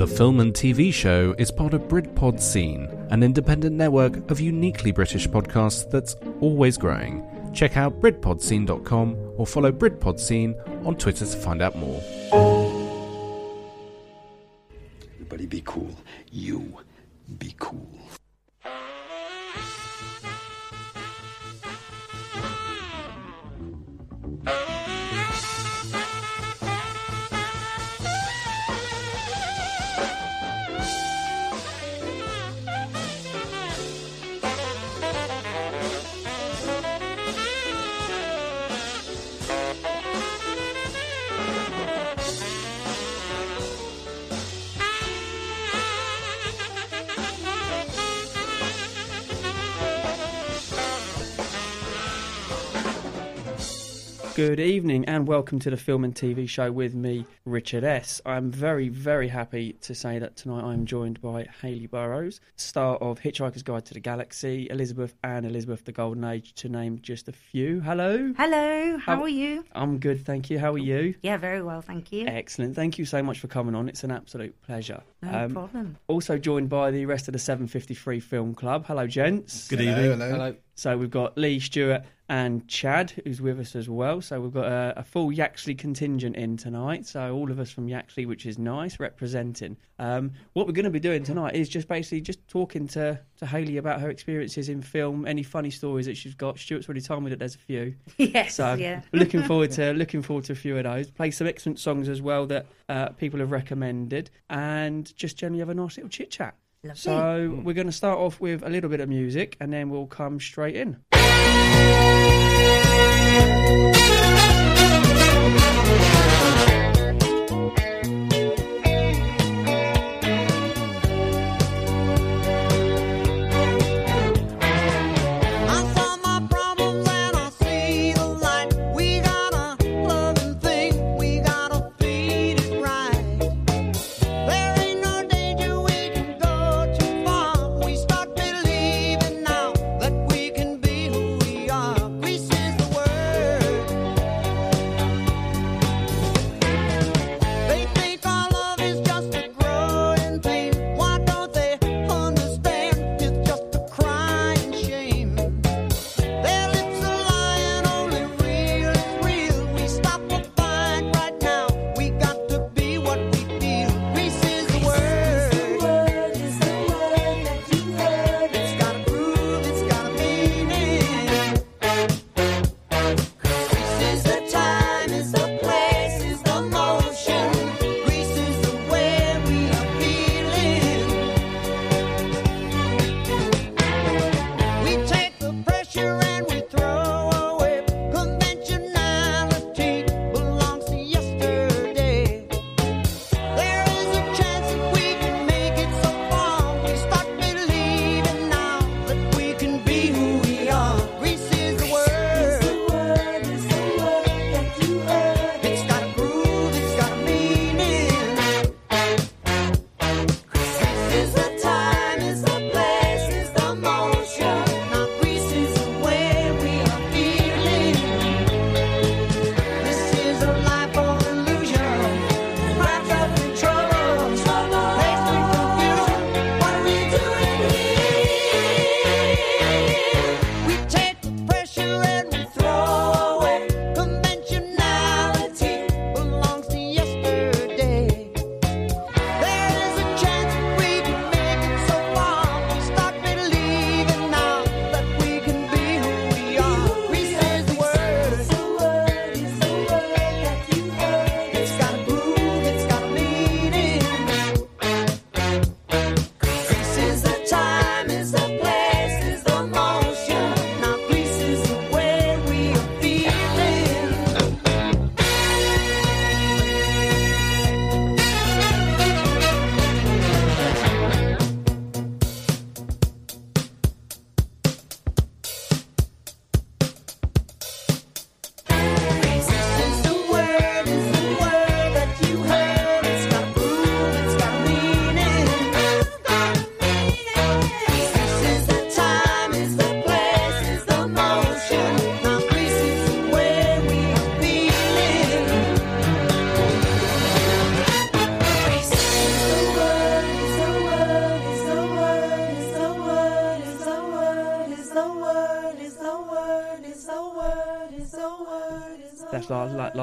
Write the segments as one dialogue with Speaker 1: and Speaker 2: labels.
Speaker 1: The Film and TV Show is part of Britpod Scene, an independent network of uniquely British podcasts that's always growing. Check out BritpodScene.com or follow Britpod Scene on Twitter to find out more.
Speaker 2: Everybody be cool. You be cool.
Speaker 3: Good evening and welcome to the film and TV show with me, Richard S. I'm very, very happy to say that tonight I'm joined by Hayley Burroughs, star of Hitchhiker's Guide to the Galaxy, Elizabeth and Elizabeth the Golden Age, to name just a few. Hello.
Speaker 4: Hello, how,
Speaker 3: How-
Speaker 4: are you?
Speaker 3: I'm good, thank you. How are you?
Speaker 4: Yeah, very well, thank you.
Speaker 3: Excellent. Thank you so much for coming on. It's an absolute pleasure.
Speaker 4: No
Speaker 3: Um,
Speaker 4: problem.
Speaker 3: Also joined by the rest of the 753 Film Club. Hello, gents.
Speaker 5: Good evening.
Speaker 6: Hello.
Speaker 3: So we've got Lee Stewart and Chad, who's with us as well. So we've got a, a full Yaxley contingent in tonight. So all of us from Yaxley, which is nice, representing. Um, what we're going to be doing tonight is just basically just talking to, to Hayley about her experiences in film, any funny stories that she's got. Stuart's already told me that there's a few.
Speaker 4: yes,
Speaker 3: So
Speaker 4: yeah.
Speaker 3: looking forward to looking forward to a few of those. Play some excellent songs as well that uh, people have recommended, and just generally have a nice little chit chat.
Speaker 4: Lovely.
Speaker 3: So hmm. we're going to start off with a little bit of music, and then we'll come straight in.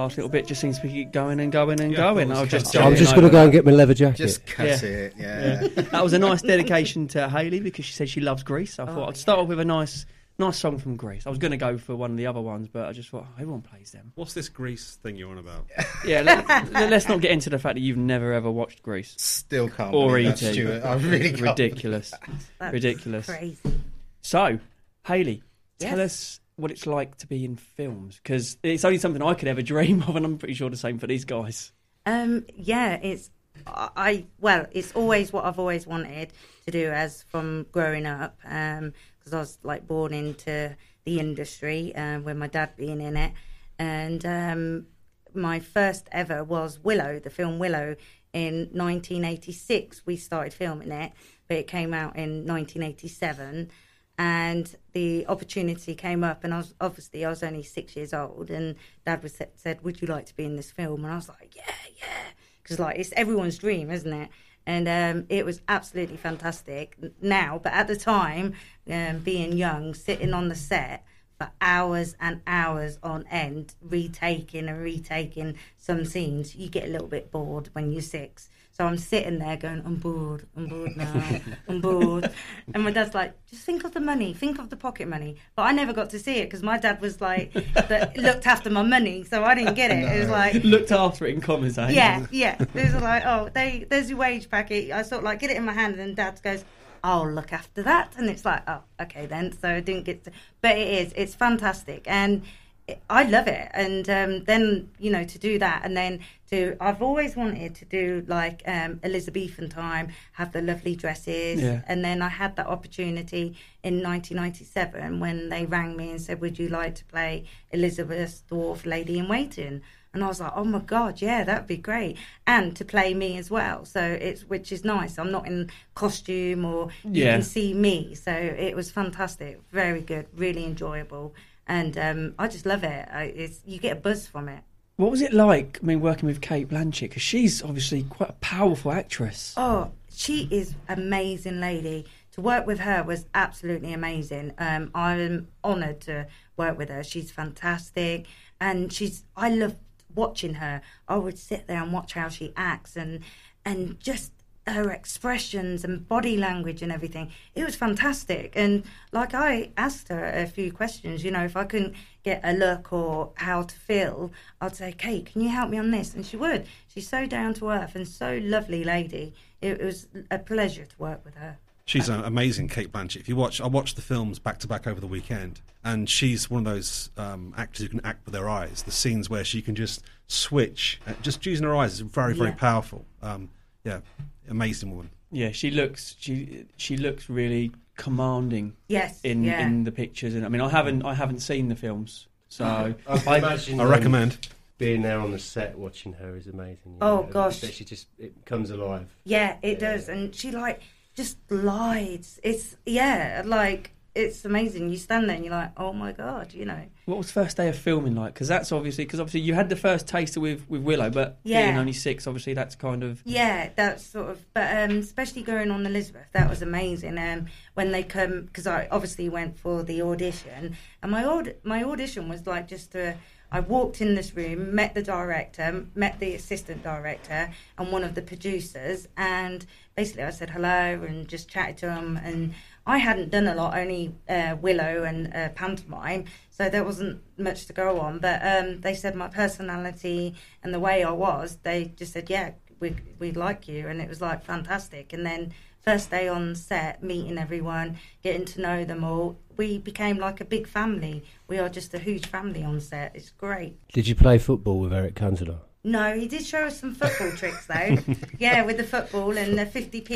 Speaker 3: Last, little bit just seems to be going and going and
Speaker 5: Yeah,
Speaker 3: going. I was just
Speaker 6: I'm just going to go and get my leather jacket.
Speaker 7: Just cut
Speaker 3: Yeah.
Speaker 7: it. Yeah.
Speaker 3: Yeah. that was a nice dedication to Hayley because she said she loves Greece. I oh, thought
Speaker 4: Oh,
Speaker 3: I'd start off with a nice, nice song from Greece. I was going to go for one of the other ones, but I just thought oh, everyone plays them.
Speaker 5: What's this Greece thing you're on about?
Speaker 3: Yeah, let, us not get into the fact that you've never ever watched Greece.
Speaker 7: Still can't
Speaker 3: Or
Speaker 7: believe that,
Speaker 3: E.T..
Speaker 7: Stuart. I really can't.
Speaker 3: Ridiculous,
Speaker 4: That's
Speaker 3: ridiculous.
Speaker 4: Crazy.
Speaker 3: So, Hayley, tell us what it's like to be in films because it's only something I could ever dream of, and I'm pretty sure the same for these guys.
Speaker 4: Um, yeah, it's I well, it's always what I've always wanted to do as from growing up. Because I was like born into the industry uh, with my dad being in it, and um, my first ever was Willow, the film Willow. In 1986, we started filming it, but it came out in 1987 and the opportunity came up and I was obviously I was only six years old and dad was said would you like to be in this film? And I was like yeah yeah. Because like it's everyone's dream isn't it? And um, it was absolutely fantastic. Now but at the time um, being young sitting on the set for hours and hours on end retaking and retaking some scenes you get a little bit bored when you're six so I'm sitting there going, I'm bored, I'm bored now, I'm bored. And my dad's like, just think of the money, think of the pocket money. But I never got to see it because my dad was like, that looked after my money, so I didn't get it. It was like,
Speaker 3: Looked after it in commas, eh?
Speaker 4: yeah, yeah. It was like, oh, they, there's your wage packet. I sort of like get it in my hand, and then dad goes, I'll look after that. And it's like, oh, okay then. So I didn't get to, but it is, it's fantastic. And I love it. And um, then, you know, to do that and then to, I've always wanted to do like um, Elizabethan time, have the lovely dresses.
Speaker 3: Yeah.
Speaker 4: And then I had that opportunity in 1997 when they rang me and said, would you like to play Elizabeth's dwarf lady in waiting? And I was like, oh my God, yeah, that'd be great. And to play me as well. So it's, which is nice. I'm not in costume or you
Speaker 3: Yeah.
Speaker 4: can see me. So it was fantastic. Very good. Really enjoyable. And um, I just love it. I, it's, you get a buzz from it.
Speaker 3: What was it like? I mean, working with Cate Blanchett because she's obviously quite a powerful actress.
Speaker 4: Oh, she is an amazing lady. To work with her was absolutely amazing. Um, I'm honoured to work with her. She's fantastic, and she's. I love watching her. I would sit there and watch how she acts, and and just her expressions and body language and everything. It was fantastic. And like I asked her a few questions, you know, if I couldn't get a look or how to feel, I'd say, Cate, can you help me on this? And she would. She's so down to earth and so lovely lady. It was a pleasure to work with her.
Speaker 5: She's uh, amazing, Cate Blanchett. If you watch, I watched the films back to back over the weekend, and she's one of those um, actors who can act with their eyes. The scenes where she can just switch, uh, just using her eyes is very, very
Speaker 4: Yeah.
Speaker 5: powerful. Um, yeah, amazing woman.
Speaker 3: Yeah, she looks she she looks really commanding
Speaker 4: Yes.
Speaker 3: in
Speaker 4: yeah.
Speaker 3: in the pictures, and I mean, I haven't I haven't seen the films, so
Speaker 6: I can
Speaker 3: I-
Speaker 6: imagine
Speaker 5: I
Speaker 6: um,
Speaker 5: recommend.
Speaker 6: being there on the set watching her is amazing. you
Speaker 4: Oh,
Speaker 6: know,
Speaker 4: gosh.
Speaker 6: she just it comes alive.
Speaker 4: Yeah, it
Speaker 6: Yeah.
Speaker 4: does, and she like just glides. It's yeah, like it's amazing. You stand there and you're like, oh my god, you know.
Speaker 3: What was first day of filming like? Because that's obviously because obviously you had the first taster with with Willow, but being only six, obviously that's kind of
Speaker 4: Yeah, that's sort of, but um, especially going on Elizabeth, that was amazing. Um, when they come, because I obviously went for the audition, and my aud- my audition was like just a. I walked in this room, met the director, met the assistant director, and one of the producers, and basically I said hello and just chatted to them. And I hadn't done a lot, only uh, Willow and uh, pantomime, so there wasn't much to go on. But um, they said my personality and the way I was, they just said, yeah, we we like you, and it was like fantastic. And then first day on set, meeting everyone, getting to know them all, we became like a big family. We are just a huge family on set. It's great.
Speaker 6: Did you play football with Eric Cantona?
Speaker 4: No, he did show us some football tricks though. Yeah, with the football and the 50p,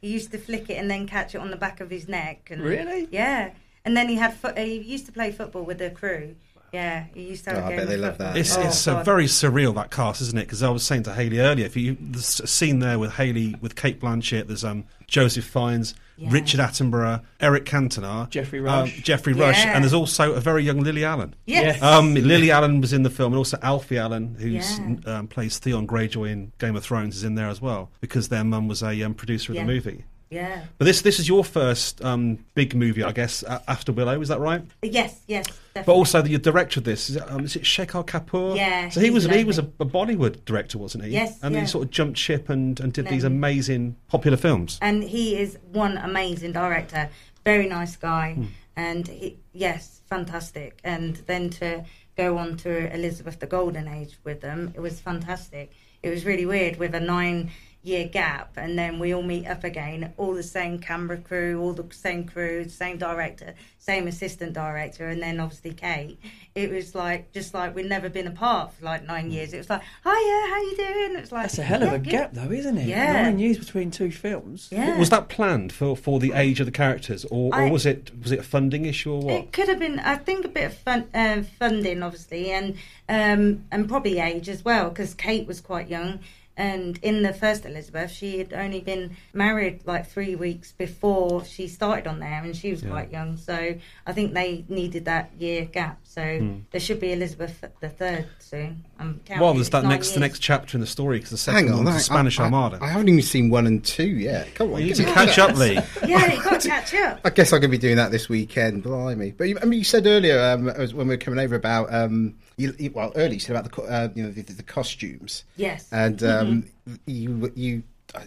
Speaker 4: he used to flick it and then catch it on the back of his neck. And,
Speaker 3: Really?
Speaker 4: Yeah, and then he had foot. He used to play football with the crew. Yeah, he used to have
Speaker 7: Oh,
Speaker 4: a
Speaker 7: I
Speaker 4: game
Speaker 7: bet they love that.
Speaker 5: It's,
Speaker 4: Oh,
Speaker 5: it's uh,
Speaker 4: God.
Speaker 5: very surreal that cast, isn't it? Because I was saying to Hayley earlier, if you the s- scene there with Hayley with Cate Blanchett, there's um, Joseph Fiennes,
Speaker 4: Yeah.
Speaker 5: Richard Attenborough, Eric Cantona,
Speaker 3: Geoffrey
Speaker 5: um,
Speaker 3: Rush.
Speaker 5: Geoffrey Rush,
Speaker 4: Yeah.
Speaker 5: and there's also a very young Lily Allen.
Speaker 4: Yes.
Speaker 5: Um, Lily Allen was in the film, and also Alfie Allen, who
Speaker 4: Yeah.
Speaker 5: um, plays Theon Greyjoy in Game of Thrones, is in there as well because their mum was a um, producer of
Speaker 4: Yeah.
Speaker 5: the movie.
Speaker 4: Yeah.
Speaker 5: But this this is your first um, big movie, I guess, a- after Willow. Is that right?
Speaker 4: Yes, yes. Definitely.
Speaker 5: But also the director of this is it, um, is it Shekhar Kapur?
Speaker 4: Yeah,
Speaker 5: So he was he was a, a Bollywood director, wasn't he?
Speaker 4: Yes,
Speaker 5: And
Speaker 4: yeah.
Speaker 5: he sort of jumped ship and, and did these amazing popular films.
Speaker 4: and he is one amazing director, very nice guy,
Speaker 5: Hmm.
Speaker 4: and he, yes, fantastic. And then to go on to Elizabeth the Golden Age with them, it was fantastic. It was really weird with a nine year gap, and then we all meet up again, all the same camera crew, all the same crew, same director, same assistant director, and then obviously Cate. It was like just like we'd never been apart for like nine years. It was like, hiya, how you doing? It's like
Speaker 3: That's a hell of
Speaker 4: "Yeah,
Speaker 3: a
Speaker 4: good."
Speaker 3: gap, though, isn't it?
Speaker 4: Yeah.
Speaker 3: Nine years between two films.
Speaker 4: Yeah.
Speaker 5: Was that planned for, for the age of the characters, or, or
Speaker 4: I-
Speaker 5: was it was it a funding issue or what?
Speaker 4: It could have been, I think, a bit of fun, uh, funding, obviously, and um, and probably age as well, because Cate was quite young. And in the first Elizabeth, she had only been married like three weeks before she started on there, and she was
Speaker 5: Yeah.
Speaker 4: quite young. So I think they needed that year gap. So there should be Elizabeth the third soon. I'm counting.
Speaker 5: well, there's that
Speaker 4: nine
Speaker 5: next the next chapter in the story because the
Speaker 7: Hang
Speaker 5: second
Speaker 7: on,
Speaker 5: one's
Speaker 7: I,
Speaker 5: the Spanish
Speaker 7: I,
Speaker 5: Armada.
Speaker 7: I, I haven't even seen one and two yet. Come on,
Speaker 5: you
Speaker 7: give
Speaker 5: need to catch up,
Speaker 7: that.
Speaker 5: Lee.
Speaker 4: Yeah, you got to catch up.
Speaker 7: I guess I'm going to be doing that this weekend. Blimey! But you, I mean, you said earlier um, when we were coming over about um, you, you- well, earlier you said about the uh, you know the, the costumes,
Speaker 4: Yes.
Speaker 7: and um, you you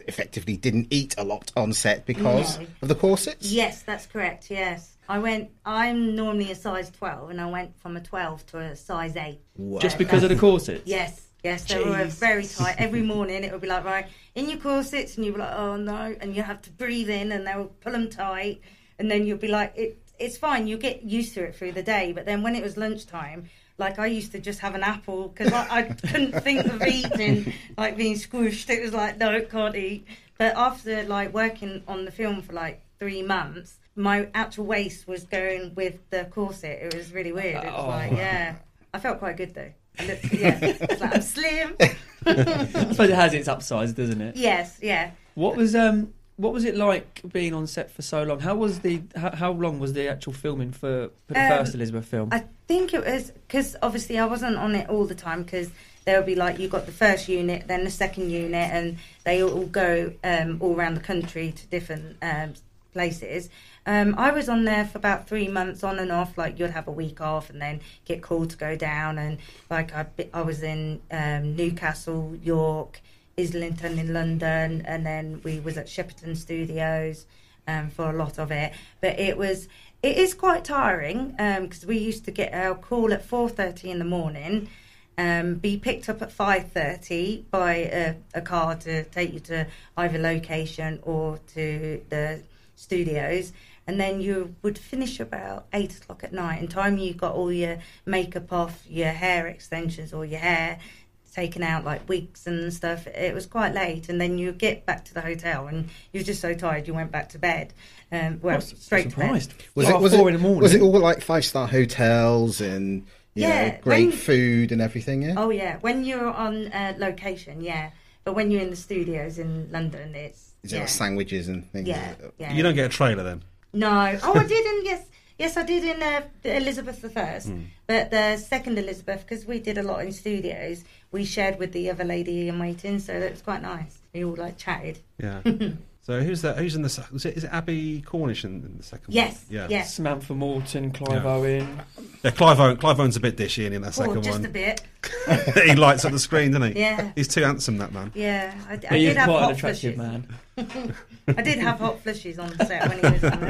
Speaker 7: effectively didn't eat a lot on set because
Speaker 4: No.
Speaker 7: of the corsets.
Speaker 4: Yes, that's correct. Yes, I went. I'm normally a size 12, and I went from a 12 to a size 8.
Speaker 7: Wow.
Speaker 3: Just because of the corsets?
Speaker 4: Yes, yes, they were very tight. Every morning it would be like, right, in your corsets, and you'd be like, oh no, and you have to breathe in, and they'll pull them tight, and then you'll be like, it, it's fine, you get used to it through the day, but then when it was lunchtime, like I used to just have an apple because I, I couldn't think of eating, like being squished. It was like, no, can't eat. But after like working on the film for like three months, my actual waist was going with the corset. It was really weird. It was
Speaker 3: Oh.
Speaker 4: like, yeah, I felt quite good though. I looked, yeah, it's like I'm slim.
Speaker 3: I suppose it has its upsides, doesn't it?
Speaker 4: yes, yeah.
Speaker 3: What was um what was it like being on set for so long? How was the how, how long was the actual filming for, for the
Speaker 4: Um,
Speaker 3: first Elizabeth film?
Speaker 4: I think it was because obviously I wasn't on it all the time because there would be like you got the first unit, then the second unit, and they all go um, all around the country to different um, places. Um, I was on there for about three months on and off. Like you'd have a week off and then get called to go down, and like I, I was in um, Newcastle, York, Islington in London, and then we was at Shepperton Studios um, for a lot of it. But it was it is quite tiring because we used to get our call at four thirty in the morning, um, be picked up at five thirty by a, a car to take you to either location or to the studios. And then you would finish about eight o'clock at night. In time you got all your makeup off, your hair extensions, or your hair taken out like wigs and stuff. It was quite late, and then you get back to the hotel, and you're just so tired you went back to bed. Um, well,
Speaker 3: was
Speaker 4: straight to bed.
Speaker 3: surprised.
Speaker 7: Was it was
Speaker 3: four
Speaker 7: it
Speaker 3: in the morning.
Speaker 7: was it all like five star hotels and you
Speaker 4: Yeah,
Speaker 7: know, great
Speaker 4: when-
Speaker 7: food and everything? Yeah.
Speaker 4: Oh yeah, when you're on uh, location, yeah. But when you're in the studios in London, it's
Speaker 7: Is it
Speaker 4: yeah,
Speaker 7: like sandwiches and things?
Speaker 4: yeah, yeah.
Speaker 5: You don't get a trailer then.
Speaker 4: No. Oh, I did in yes, yes, I did in uh, Elizabeth the First,
Speaker 5: Hmm.
Speaker 4: but the second Elizabeth because we did a lot in studios. We shared with the other lady in waiting, so that was quite nice. We all like chatted.
Speaker 5: Yeah. so who's that? Who's in the? se- Was it, is it Abbie Cornish in, in the second
Speaker 4: Yes,
Speaker 5: one? Yeah.
Speaker 4: yes.
Speaker 3: Samantha Morton, Clive
Speaker 5: Yeah.
Speaker 3: Owen.
Speaker 5: Yeah. Clive Owen. Clive Owen's a bit dishy isn't he, in that
Speaker 4: Oh,
Speaker 5: second
Speaker 4: just
Speaker 5: one.
Speaker 4: a bit.
Speaker 5: he lights up the screen, doesn't he?
Speaker 4: Yeah.
Speaker 5: He's too handsome, that man.
Speaker 4: Yeah, I, d- I
Speaker 3: He
Speaker 4: did
Speaker 3: is
Speaker 4: have
Speaker 3: quite
Speaker 4: hot
Speaker 3: an attractive
Speaker 4: flushes.
Speaker 3: man.
Speaker 4: I did have hot flushes on the set when he was on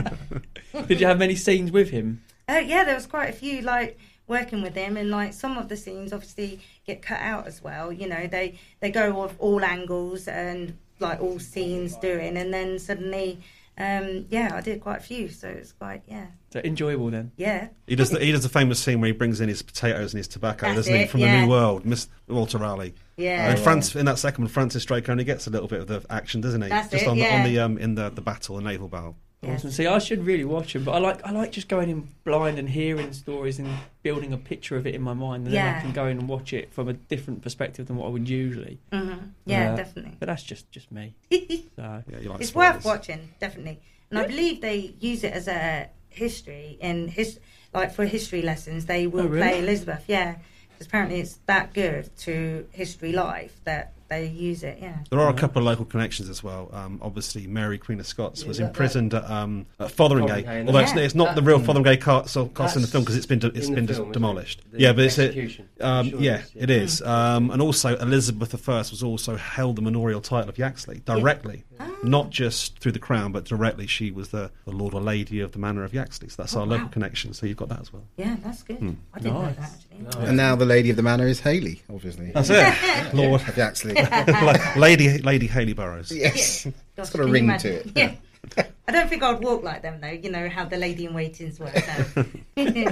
Speaker 4: it.
Speaker 3: Did you have many scenes with him?
Speaker 4: Uh, yeah, there was quite a few like working with him, and like some of the scenes obviously get cut out as well. You know, they they go off all angles and like all scenes doing, and then suddenly, um, yeah, I did quite a few, so it's quite yeah,
Speaker 3: So enjoyable then.
Speaker 4: yeah,
Speaker 5: He does the he does the famous scene where he brings in his potatoes and his tobacco,
Speaker 4: That's
Speaker 5: doesn't he,
Speaker 4: it,
Speaker 5: from the. New World, Miss Walter Raleigh.
Speaker 4: yeah.
Speaker 5: and France in that second one, Francis Drake only gets a little bit of the action, doesn't he?
Speaker 4: That's
Speaker 5: Just
Speaker 4: it,
Speaker 5: on, the
Speaker 4: yeah.
Speaker 5: on the um in the, the battle, the naval battle.
Speaker 4: Yeah.
Speaker 3: Awesome. See, I should really watch them, but I like I like just going in blind and hearing stories and building a picture of it in my mind, and then I can go in and watch it from a different perspective than what I would usually.
Speaker 4: hmm yeah,
Speaker 3: Yeah.
Speaker 4: definitely.
Speaker 3: But that's just just me. So
Speaker 5: Yeah, you like
Speaker 4: it's
Speaker 5: spoilers.
Speaker 4: worth watching, definitely. And I believe they use it as a history in his like for history lessons. They will
Speaker 3: Oh, really?
Speaker 4: play Elizabeth, yeah, because apparently it's that good to history life that they use it. Yeah.
Speaker 5: There are a couple of local connections as well. Um, obviously, Mary Queen of Scots was
Speaker 6: that-
Speaker 5: imprisoned at, um, at Fotheringhay,
Speaker 6: Fotheringhay,
Speaker 5: although it's,
Speaker 4: yeah.
Speaker 5: it's not the real Fotheringhay castle, castle in the film because it's been de- it's
Speaker 6: in the
Speaker 5: been
Speaker 6: film,
Speaker 5: demolished.
Speaker 6: it?
Speaker 5: Yeah, but it's a,
Speaker 6: execution.
Speaker 5: um,
Speaker 6: Sure
Speaker 5: yeah,
Speaker 6: it is, yeah.
Speaker 5: it is. Um, and also, Elizabeth I was also held the manorial title of Yaxley directly, not just through the crown, but directly. She was the, the lord or lady of the manor of Yaxley. So that's
Speaker 4: Oh,
Speaker 5: our local connection. So you've got that as well.
Speaker 4: Yeah, that's good.
Speaker 5: Hmm.
Speaker 4: I didn't know that actually.
Speaker 7: And now the lady of the manor is Hayley, obviously.
Speaker 5: That's it, Lord,
Speaker 7: Actually,
Speaker 5: La- Lady Lady Hayley Burroughs.
Speaker 7: yes, it's
Speaker 4: Gosh,
Speaker 7: got a ring
Speaker 4: imagine?
Speaker 7: to it.
Speaker 4: Yeah. I don't think I'd walk like them though. You know how the lady in waiting's work. so.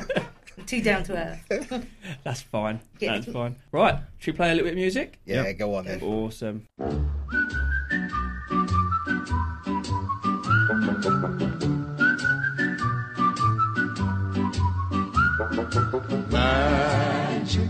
Speaker 4: Too down to earth.
Speaker 3: That's fine.
Speaker 4: Yeah.
Speaker 3: That's fine. Right, should we play a little bit of music?
Speaker 7: Yeah, go on then.
Speaker 3: Awesome.
Speaker 8: Magic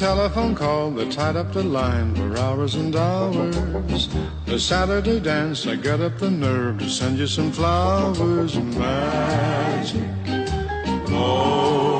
Speaker 8: telephone call that tied up the line for hours and hours. The Saturday dance, I got up the nerve to send you some flowers. Magic moments,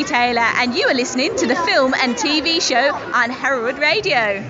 Speaker 9: this Taylor, and you are listening to the film and TV show on Hereward Radio.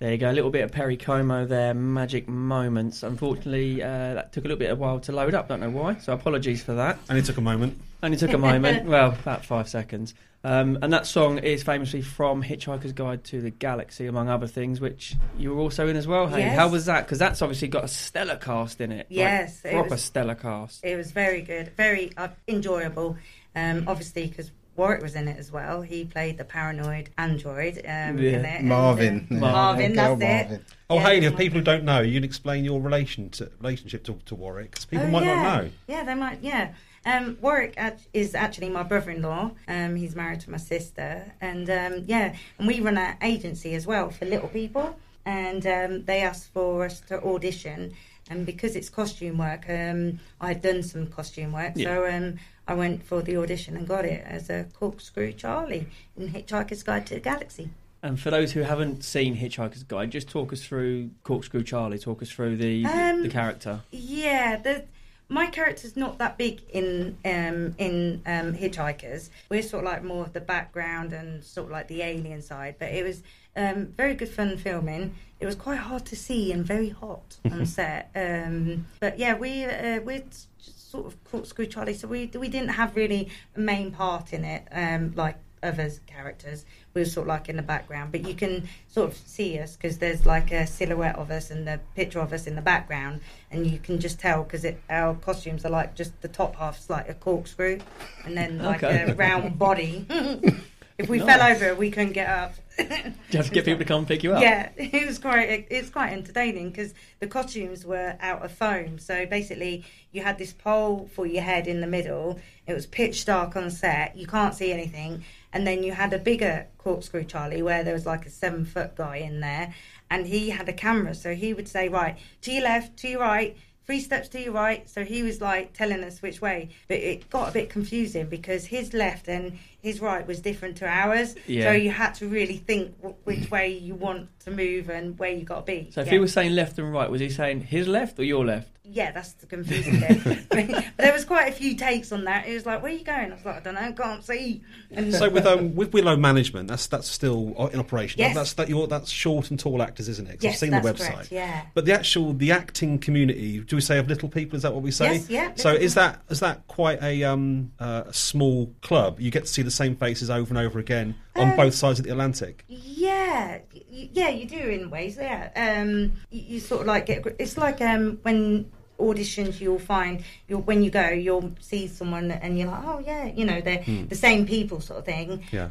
Speaker 3: There you go, a little bit of Perry Como there, magic moments. Unfortunately, uh, that took a little bit of while to load up. Don't know why, so apologies for that.
Speaker 5: And it took a moment.
Speaker 3: Only took a moment. well, about five seconds. Um, and that song is famously from Hitchhiker's Guide to the Galaxy, among other things, which you were also in as well. Hey,
Speaker 4: Yes.
Speaker 3: how was that? Because that's obviously got a stellar cast in it. Like,
Speaker 4: Yes, it
Speaker 3: proper
Speaker 4: was-
Speaker 3: stellar cast.
Speaker 4: It was very good, very uh, enjoyable. Um, obviously, because Warwick was in it as well. He played the paranoid android um,
Speaker 3: Yeah.
Speaker 4: in it. and,
Speaker 7: Marvin.
Speaker 4: uh,
Speaker 7: Yeah.
Speaker 4: Marvin,
Speaker 7: Go
Speaker 4: that's it.
Speaker 7: Marvin.
Speaker 5: Oh,
Speaker 4: Yeah, Hayley,
Speaker 5: if people who don't know, you can explain your relation to, relationship to, to Warwick, 'cause people
Speaker 4: Oh,
Speaker 5: might
Speaker 4: yeah.
Speaker 5: not know.
Speaker 4: Yeah, they might. Yeah. Um, Warwick act- is actually my brother-in-law. Um, he's married to my sister, and um, yeah, and we run an agency as well for little people. And um, they asked for us to audition, and because it's costume work, um, I'd done some costume work, so um, I went for the audition and got it as a corkscrew Charlie in Hitchhiker's Guide to the Galaxy.
Speaker 3: And for those who haven't seen Hitchhiker's Guide, just talk us through Corkscrew Charlie. Talk us through the
Speaker 4: Um,
Speaker 3: the character.
Speaker 4: Yeah, the my character's not that big in um, in um, Hitchhikers. We're sort of like more of the background and sort of like the alien side. But it was um, very good fun filming. It was quite hard to see and very hot on set. Um, but yeah, we uh, we're just sort of corkscrew Charlie, so we we didn't have really a main part in it um, like other characters. We were sort of like in the background, but you can sort of see us because there's like a silhouette of us and the picture of us in the background, and you can just tell because our costumes are like just the top half's like a corkscrew, and then like
Speaker 3: Okay.
Speaker 4: a round body. if we
Speaker 3: Nice.
Speaker 4: fell over, we couldn't get up.
Speaker 3: Do you have to get people to come and pick you up?
Speaker 4: Yeah, it was quite it's quite entertaining because the costumes were out of foam. So basically, you had this pole for your head in the middle. It was pitch dark on set. You can't see anything, and then you had a bigger corkscrew Charlie where there was like a seven foot guy in there, and he had a camera. So he would say, right to your left, to your right. Three steps to your right, so he was like telling us which way, but it got a bit confusing because his left and his right was different to ours.
Speaker 3: Yeah.
Speaker 4: So you had to really think which way you want to move and where you got to be.
Speaker 3: So if
Speaker 4: yeah.
Speaker 3: he was saying left and right, was he saying his left or your left?
Speaker 4: yeah, that's the confusing bit. but there was quite a few takes on that. It was like, "Where are you going?" I was like, "I don't know, can't see." And
Speaker 5: So with um, with Willow Management, that's that's still in operation.
Speaker 4: Yes.
Speaker 5: That's that you're, that's short and tall actors, isn't it?
Speaker 4: Yes,
Speaker 5: I've seen
Speaker 4: that's
Speaker 5: the website.
Speaker 4: correct, yeah.
Speaker 5: But the actual the acting community, do we say of little people? Is that what we say?
Speaker 4: Yes, yeah,
Speaker 5: So is that is that quite a um uh, a small club? You get to see the same faces over and over again on
Speaker 4: Um,
Speaker 5: both sides of the Atlantic.
Speaker 4: Yeah, yeah, you do in ways. Yeah, um, you, you sort of like get. It's like um, when auditions you'll find you'll when you go you'll see someone and you're like oh yeah you know they're
Speaker 10: Hmm.
Speaker 4: the same people sort of thing
Speaker 10: Yeah.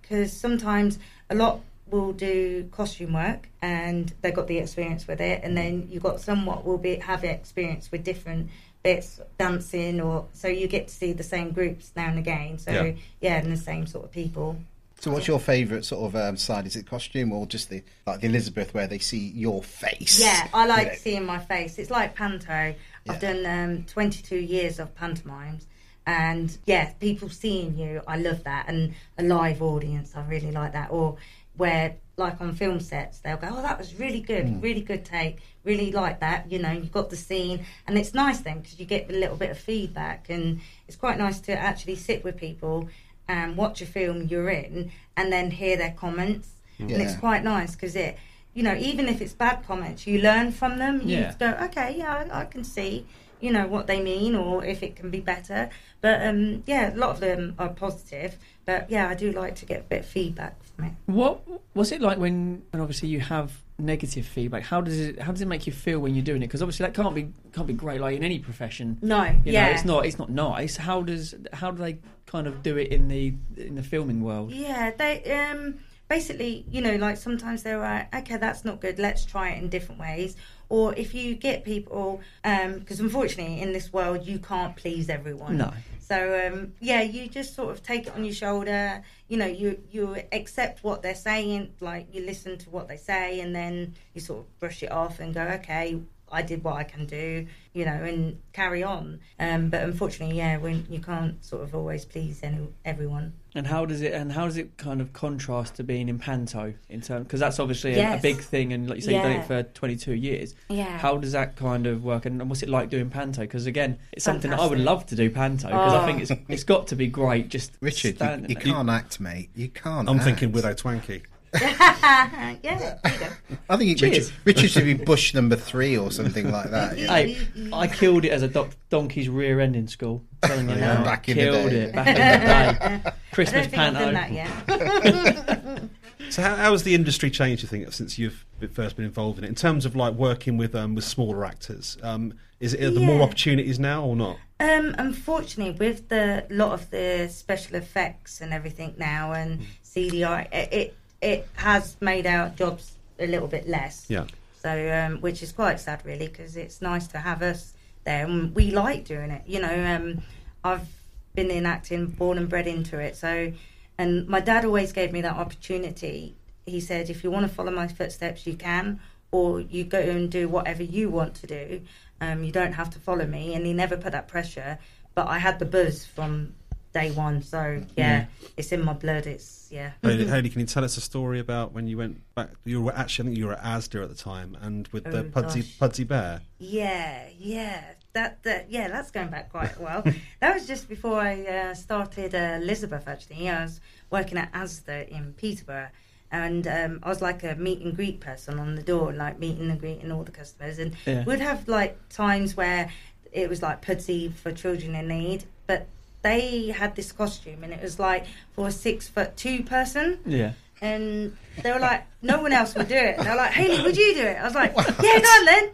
Speaker 4: because sometimes a lot will do costume work and they got the experience with it and then you got some what will be have experience with different bits dancing or so you get to see the same groups now and again so
Speaker 7: Yeah.
Speaker 4: yeah and the same sort of people
Speaker 7: So, what's your favourite sort of um, side? Is it costume or just the like the Elizabeth where they see your face?
Speaker 4: Yeah, I like
Speaker 7: You know?
Speaker 4: seeing my face. It's like panto. I've done um, 22 years of pantomimes. And yeah, people seeing you, I love that. And a live audience, I really like that. Or where, like on film sets, they'll go, oh, that was really good,
Speaker 10: Mm.
Speaker 4: really good take. Really like that. You know, you've got the scene. And it's nice then because you get a little bit of feedback. And it's quite nice to actually sit with people and watch a film you're in and then hear their comments. And it's quite nice because it, you know, even if it's bad comments, you learn from them. You
Speaker 3: Yeah.
Speaker 4: go, okay, yeah, I, I can see, you know, what they mean or if it can be better. But um, yeah, a lot of them are positive. But yeah, I do like to get a bit of feedback from it.
Speaker 3: What was it like when, when obviously you have negative feedback? How does it how does it make you feel when you're doing it? Because obviously that can't be can't be great like in any profession.
Speaker 4: No,
Speaker 3: you
Speaker 4: yeah.
Speaker 3: know, it's not it's not nice. How does how do they kind of do it in the in the filming world?
Speaker 4: Yeah, they um basically, you know, like sometimes they're like, okay, that's not good. Let's try it in different ways. Or if you get people, because unfortunately in this world you can't please everyone.
Speaker 3: No.
Speaker 4: So um, yeah, you just sort of take it on your shoulder. You know, you you accept what they're saying, like you listen to what they say, and then you sort of brush it off and go, okay, I did what I can do, you know, and carry on. Um, but unfortunately, yeah, when you can't sort of always please any, everyone.
Speaker 3: And how does it and how does it kind of contrast to being in panto in terms because that's obviously a, a big thing and like you say you've done it for 22 years.
Speaker 4: Yeah.
Speaker 3: How does that kind of work and what's it like doing panto? Because again, it's something that I would love to do panto because I
Speaker 7: Oh.
Speaker 3: think it's oh. it's got to be great. Just
Speaker 7: Richard, you, you can't act, mate. You can't.
Speaker 5: I'm
Speaker 7: act.
Speaker 5: thinking Widow Twankey.
Speaker 4: yeah, there you go.
Speaker 7: I think Richard, Richard should be Bush number three or something like that. you know?
Speaker 3: Hey, I killed it as a doc- donkey's rear end in school. Telling you
Speaker 7: Yeah,
Speaker 3: now,
Speaker 7: back in the
Speaker 3: killed
Speaker 7: day.
Speaker 3: it back in the day. Christmas
Speaker 4: I don't think I've
Speaker 3: panto.
Speaker 4: that yet.
Speaker 5: So how, how has the industry changed? You think since you've first been involved in it, in terms of like working with um, with smaller actors? Um, is it are there more opportunities now or not?
Speaker 4: Um, unfortunately, with the lot of the special effects and everything now and CGI, it, it it has made our jobs a little bit less.
Speaker 5: Yeah.
Speaker 4: So, um, which is quite sad, really, because it's nice to have us there, and we like doing it. You know, um, I've been in acting, born and bred into it. So, and my dad always gave me that opportunity. He said, if you want to follow my footsteps, you can, or you go and do whatever you want to do. Um, you don't have to follow me. And he never put that pressure. But I had the buzz from day one. So yeah, it's in my blood. It's yeah.
Speaker 5: Hayley, Hayley, can you tell us a story about when you went back? You were actually, I think you were at ASDA at the time, and with the
Speaker 4: Oh,
Speaker 5: Pudsey
Speaker 4: gosh.
Speaker 5: Pudsey Bear.
Speaker 4: Yeah, yeah, that that yeah, that's going back quite a while. that was just before I uh, started uh, Elizabeth. Actually, I was working at Asda in Peterborough, and um, I was like a meet and greet person on the door, like meeting and greeting all the customers. And
Speaker 10: Yeah.
Speaker 4: we'd have like times where it was like Pudsey for children in need, but they had this costume, and it was like for a six foot two person.
Speaker 3: Yeah.
Speaker 4: And they were like, no one else would do it. They're like, Hayley, would you do it? I was like, yeah, go on then.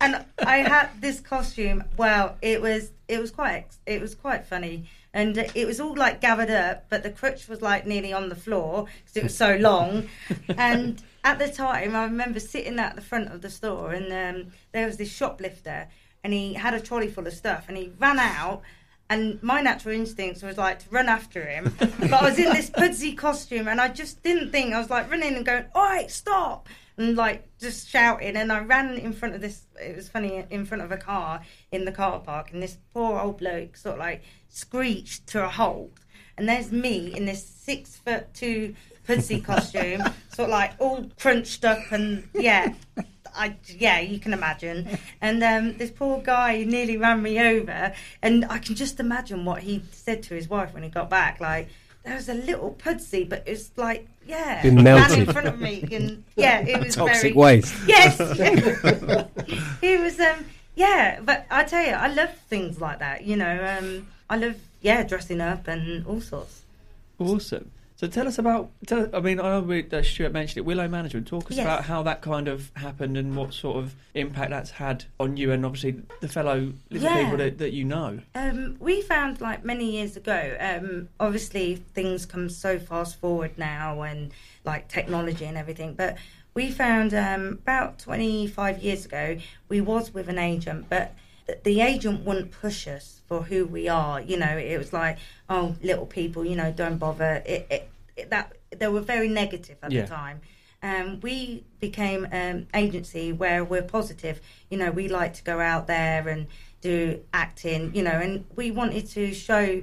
Speaker 4: And I had this costume. Well, it was it was quite it was quite funny, and it was all like gathered up, but the crutch was like nearly on the floor because it was so long. and at the time, I remember sitting at the front of the store, and um, there was this shoplifter, and he had a trolley full of stuff, and he ran out. And my natural instincts was like to run after him, but I was in this pudsey costume, and I just didn't think. I was like running and going, "All right, stop!" and like just shouting. And I ran in front of this. It was funny in front of a car in the car park, and this poor old bloke sort of like screeched to a halt. And there's me in this six foot two pudsey costume, sort of like all crunched up, and yeah. I, yeah, you can imagine. And um, this poor guy nearly ran me over, and I can just imagine what he said to his wife when he got back. Like, there was a little pudsey, but it was like, yeah,
Speaker 6: Been melted.
Speaker 4: in front of me, and yeah, it was
Speaker 6: Toxic
Speaker 4: very,
Speaker 6: waste.
Speaker 4: Yes, he was. Um, yeah, but I tell you, I love things like that. You know, um, I love yeah dressing up and all sorts.
Speaker 3: Awesome. So tell us about. Tell, I mean, I know we, uh, Stuart mentioned it. Willow Management. Talk us
Speaker 4: Yes.
Speaker 3: about how that kind of happened and what sort of impact that's had on you and obviously the fellow little
Speaker 4: Yeah.
Speaker 3: people that, that you know.
Speaker 4: Um, we found like many years ago. Um, obviously, things come so fast forward now, and like technology and everything. But we found um, about twenty five years ago, we was with an agent, but the agent wouldn't push us for who we are. You know, it was like, oh, little people, you know, don't bother. It, it, it that they were very negative at
Speaker 3: Yeah.
Speaker 4: the time. Um, we became an agency where we're positive. You know, we like to go out there and do acting. You know, and we wanted to show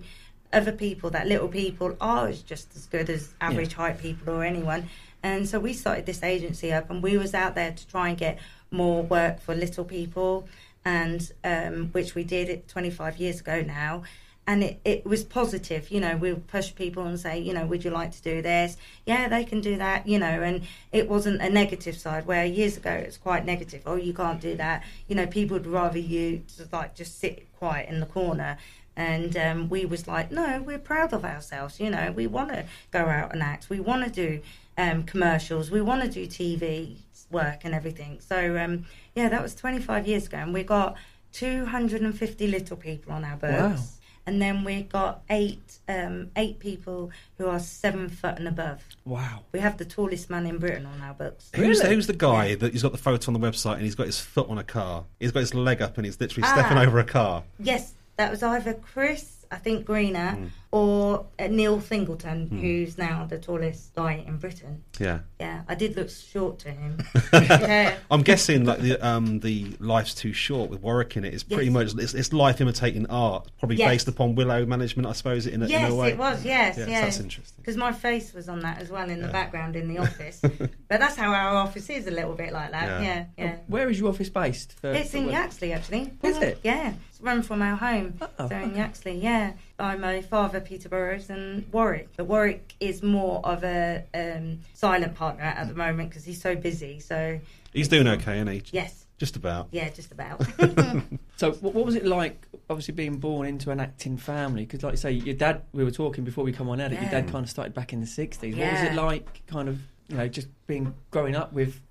Speaker 4: other people that little people are just as good as average height people or anyone. And so we started this agency up, and we was out there to try and get more work for little people, and um, which we did it 25 years ago now. And it, it was positive, you know. We push people and say, you know, would you like to do this? Yeah, they can do that, you know. And it wasn't a negative side where years ago it was quite negative. Oh, you can't do that. You know, people would rather you just like just sit quiet in the corner and um, we was like no we're proud of ourselves you know we want to go out and act we want to do um, commercials we want to do tv work and everything so um, yeah that was 25 years ago and we got 250 little people on our books
Speaker 3: Wow.
Speaker 4: and then we got eight um, eight people who are seven foot and above
Speaker 3: Wow.
Speaker 4: we have the tallest man in britain on our books
Speaker 5: Who's, who's the guy that he's got the photo on the website and he's got his foot on a car? He's got his leg up and he's literally
Speaker 4: Ah.
Speaker 5: stepping over a car.
Speaker 4: Yes, that was either Chris, I think Greener,
Speaker 5: Hmm.
Speaker 4: or uh, Neil Fingleton, who's now the tallest guy in Britain.
Speaker 5: Yeah.
Speaker 4: Yeah, I did look short to him. yeah.
Speaker 5: I'm guessing like the um, the life's too short with Warwick in it is pretty
Speaker 4: Yes.
Speaker 5: much it's, it's life imitating art, probably
Speaker 4: Yes.
Speaker 5: based upon Willow management, I suppose. In a, in
Speaker 4: Yes,
Speaker 5: a way,
Speaker 4: it was. Yes,
Speaker 5: Yes,
Speaker 4: yes.
Speaker 5: that's interesting.
Speaker 4: Because my face was on that as well in the background in the office. but that's how our office is a little bit like that.
Speaker 5: Yeah.
Speaker 4: Yeah, yeah.
Speaker 3: Where is your office based? For,
Speaker 4: It's
Speaker 3: for
Speaker 4: in? Yaxley, actually.
Speaker 3: Is it?
Speaker 4: Yeah, it's run from our home.
Speaker 3: Oh,
Speaker 4: so in
Speaker 3: okay.
Speaker 4: Yaxley, yeah. By my father, Peter Burroughs, and Warwick. But Warwick is more of a um, silent partner at the moment because he's so busy. So
Speaker 5: He's doing okay, isn't he?
Speaker 4: yes,
Speaker 5: Just about.
Speaker 4: yeah, just about.
Speaker 3: So, what, what was it like, obviously, being born into an acting family? Because, like you say, your dad, we were talking before we come on air, that your dad kind of started back in the 60s. What was it like, kind of, you know, just being growing up with